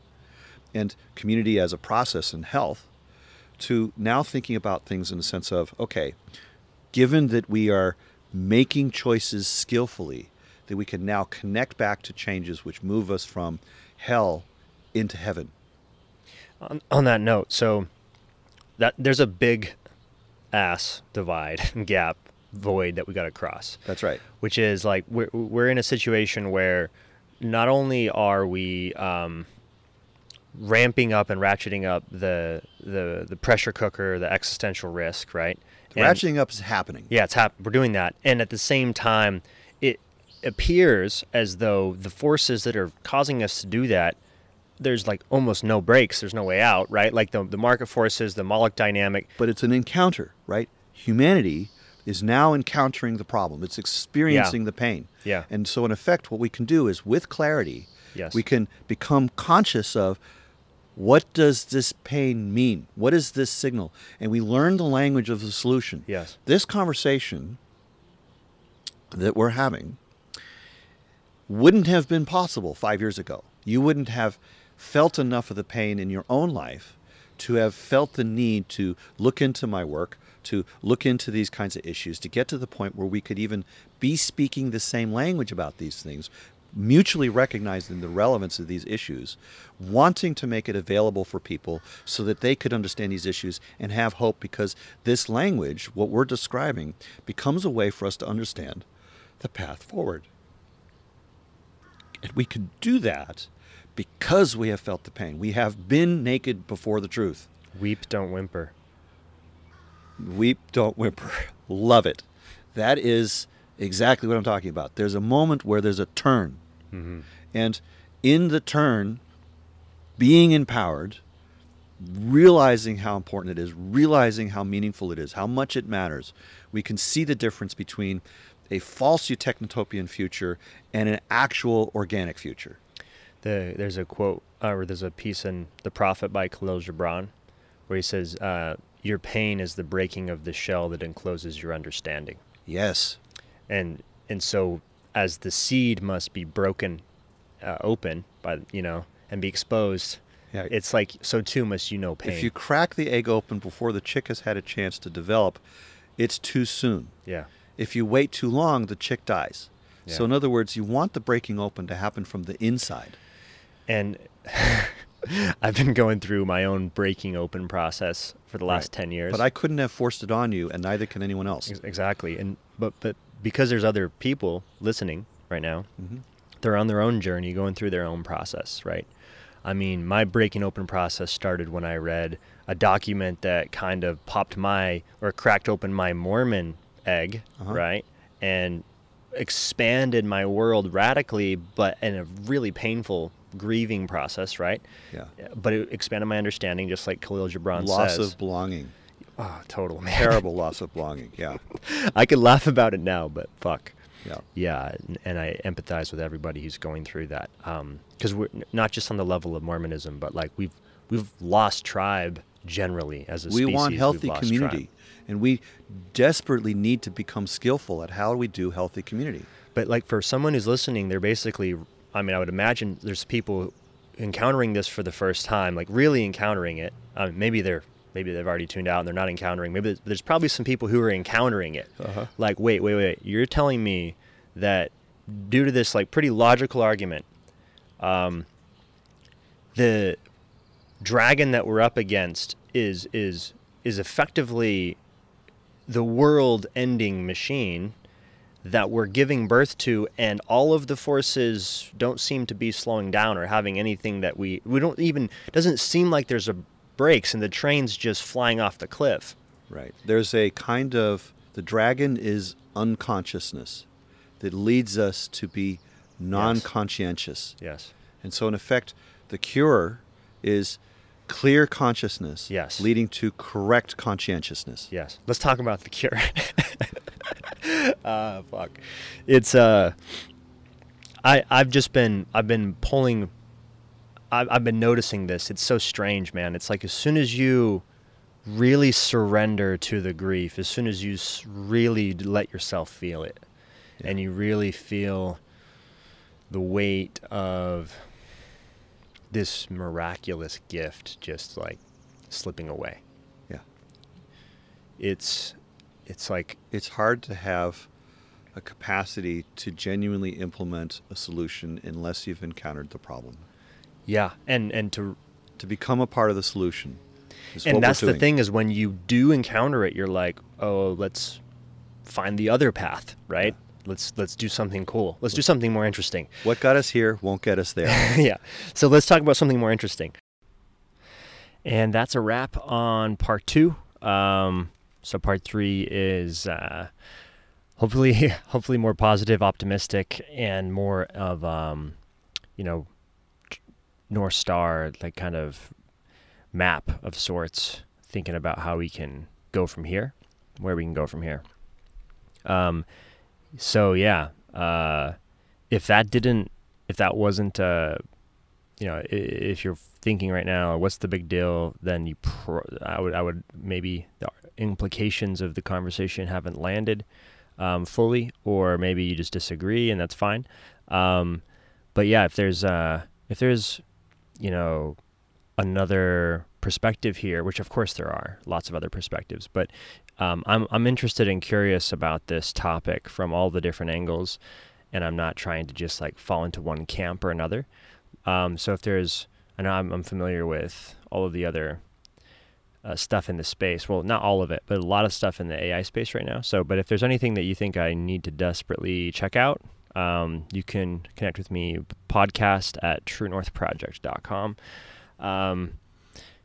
and community as a process and health, to now thinking about things in the sense of okay, given that we are making choices skillfully, that we can now connect back to changes which move us from hell into heaven.
On, on that note, so that there's a big ass divide and gap void that we got to cross.
That's right.
which is like we're we're in a situation where not only are we um, ramping up and ratcheting up the the the pressure cooker, the existential risk, right? And-
ratcheting up is happening.
yeah, it's hap- we're doing that, and at the same time, it appears as though the forces that are causing us to do that, there's like almost no brakes There's no way out, right? Like the the market forces, the Moloch dynamic.
But it's an encounter, right? Humanity is now encountering the problem. It's experiencing the pain.
Yeah.
And so in effect what we can do is with clarity,
Yes.
we can become conscious of what does this pain mean? What is this signal? And we learn the language of the solution.
Yes.
This conversation that we're having wouldn't have been possible five years ago. You wouldn't have felt enough of the pain in your own life to have felt the need to look into my work, to look into these kinds of issues, to get to the point where we could even be speaking the same language about these things, mutually recognizing the relevance of these issues, wanting to make it available for people so that they could understand these issues and have hope because this language, what we're describing, becomes a way for us to understand the path forward. And we can do that because we have felt the pain. We have been naked before the truth.
Weep, don't whimper.
Weep, don't whimper. Love it. That is exactly what I'm talking about. There's a moment where there's a turn. And in the turn, being empowered, realizing how important it is, realizing how meaningful it is, how much it matters, we can see the difference between a false technotopian future and an actual organic future.
the there's a quote uh, or there's a piece in the prophet by Kahlil Gibran where he says uh, your pain is the breaking of the shell that encloses your understanding
Yes.
and and so as the seed must be broken uh, open by you know and be exposed
Yeah.
it's like so too must you know pain
If you crack the egg open before the chick has had a chance to develop, it's too soon.
Yeah.
If you wait too long, the chick dies.
Yeah.
So, in other words, you want the breaking open to happen from the inside.
And I've been going through my own breaking open process for the last
Right.
10 years.
But I couldn't have forced it on you, and neither can anyone else.
Exactly. And but but because there's other people listening right now,
hmm
they're on their own journey, going through their own process, right? I mean, my breaking open process started when I read a document that kind of popped my or cracked open my Mormon egg,
Uh-huh.
right? And expanded my world radically, but in a really painful grieving process, right?
Yeah.
But it expanded my understanding, just like Kahlil Gibran
Loss
says.
of belonging.
Oh, total man.
Terrible loss of belonging. Yeah.
I could laugh about it now, but fuck.
Yeah.
Yeah, and- and I empathize with everybody who's going through that. Because we're not just on the level of Mormonism, but like we've we've lost tribe generally as a
we
species.
want healthy community.
tribe.
And we desperately need to become skillful at how we do healthy community.
But like for someone who's listening, they're basically. I mean, I would imagine there's people encountering this for the first time, like really encountering it. Um, maybe they're maybe they've already tuned out and they're not encountering. Maybe there's- there's probably some people who are encountering it.
Uh-huh.
Like, wait, wait, wait. You're telling me that due to this like pretty logical argument, um, the dragon that we're up against is is is effectively the world-ending machine that we're giving birth to and all of the forces don't seem to be slowing down or having anything that we we don't even doesn't seem like there's a brakes and the train's just flying off the cliff
Right. There's a kind of the dragon is unconsciousness that leads us to be non-conscientious.
yes
And so in effect, the cure is clear consciousness
Yes.
leading to correct conscientiousness.
yes let's talk about the cure uh fuck it's uh i i've just been i've been pulling I've, I've been noticing this it's so strange man it's like as soon as you really surrender to the grief as soon as you really let yourself feel it and you really feel the weight of this miraculous gift just like slipping away
Yeah.
it's it's like
It's hard to have a capacity to genuinely implement a solution unless you've encountered the problem.
Yeah and and to
To become a part of the solution.
And that's the thing is when you do encounter it you're like oh let's find the other path right let's let's do something cool let's do something more interesting
What got us here won't get us there.
yeah. So let's talk about something more interesting. And that's a wrap on part two. Um, so part three is uh, hopefully hopefully more positive, optimistic, and more of um, you know North Star like kind of map of sorts, thinking about how we can go from here, where we can go from here. Um, so yeah, uh, if that didn't, if that wasn't, uh, you know, if you're thinking right now, what's the big deal? Then you, pro- I would, I would maybe the implications of the conversation haven't landed um, fully, or maybe you just disagree, and that's fine. Um, but yeah, if there's, uh, if there's, you know, another perspective here, which of course there are lots of other perspectives, but um, I'm I'm interested and curious about this topic from all the different angles, and I'm not trying to just like fall into one camp or another. Um, so if there's, I know I'm, I'm familiar with all of the other uh, stuff in the space. Well, not all of it, but a lot of stuff in the AI space right now. So, but if there's anything that you think I need to desperately check out, um, you can connect with me podcast at truenorthproject.com. Um,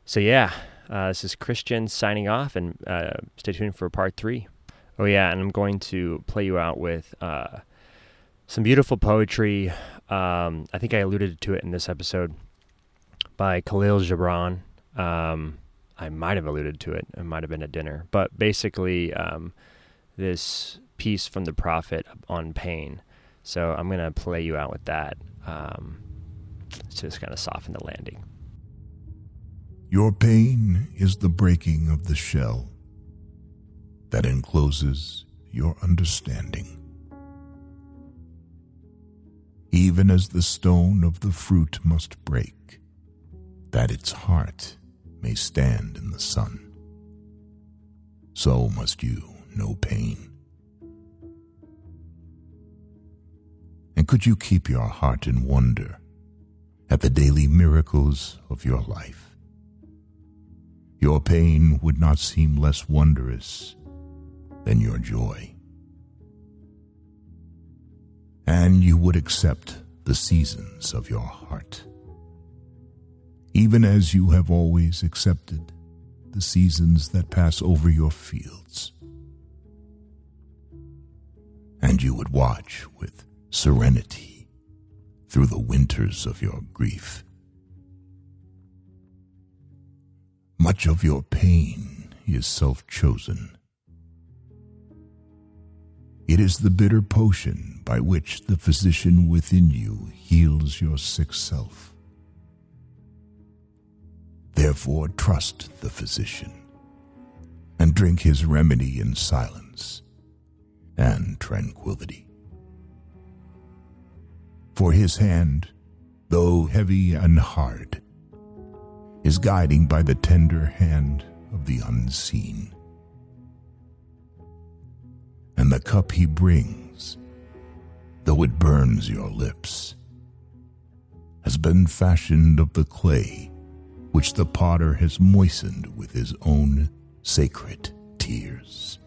so yeah, uh, this is Christian signing off, and uh, stay tuned for part three. Oh yeah, and I'm going to play you out with uh, some beautiful poetry. Um, I think I alluded to it in this episode by Kahlil Gibran. Um, I might have alluded to it. It might have been at dinner, but basically, um, this piece from the prophet on pain. So I'm gonna play you out with that. Um, to just kind of soften the landing.
Your pain is the breaking of the shell that encloses your understanding. Even as the stone of the fruit must break, that its heart may stand in the sun, so must you know pain? And could you keep your heart in wonder at the daily miracles of your life? Your pain would not seem less wondrous than your joy. And you would accept the seasons of your heart, even as you have always accepted the seasons that pass over your fields. And you would watch with serenity through the winters of your grief. Much of your pain is self chosen. It is the bitter potion by which the physician within you heals your sick self. Therefore, trust the physician and drink his remedy in silence and tranquility. For his hand, though heavy and hard, is guiding by the tender hand of the unseen. And the cup he brings, though it burns your lips, has been fashioned of the clay which the potter has moistened with his own sacred tears.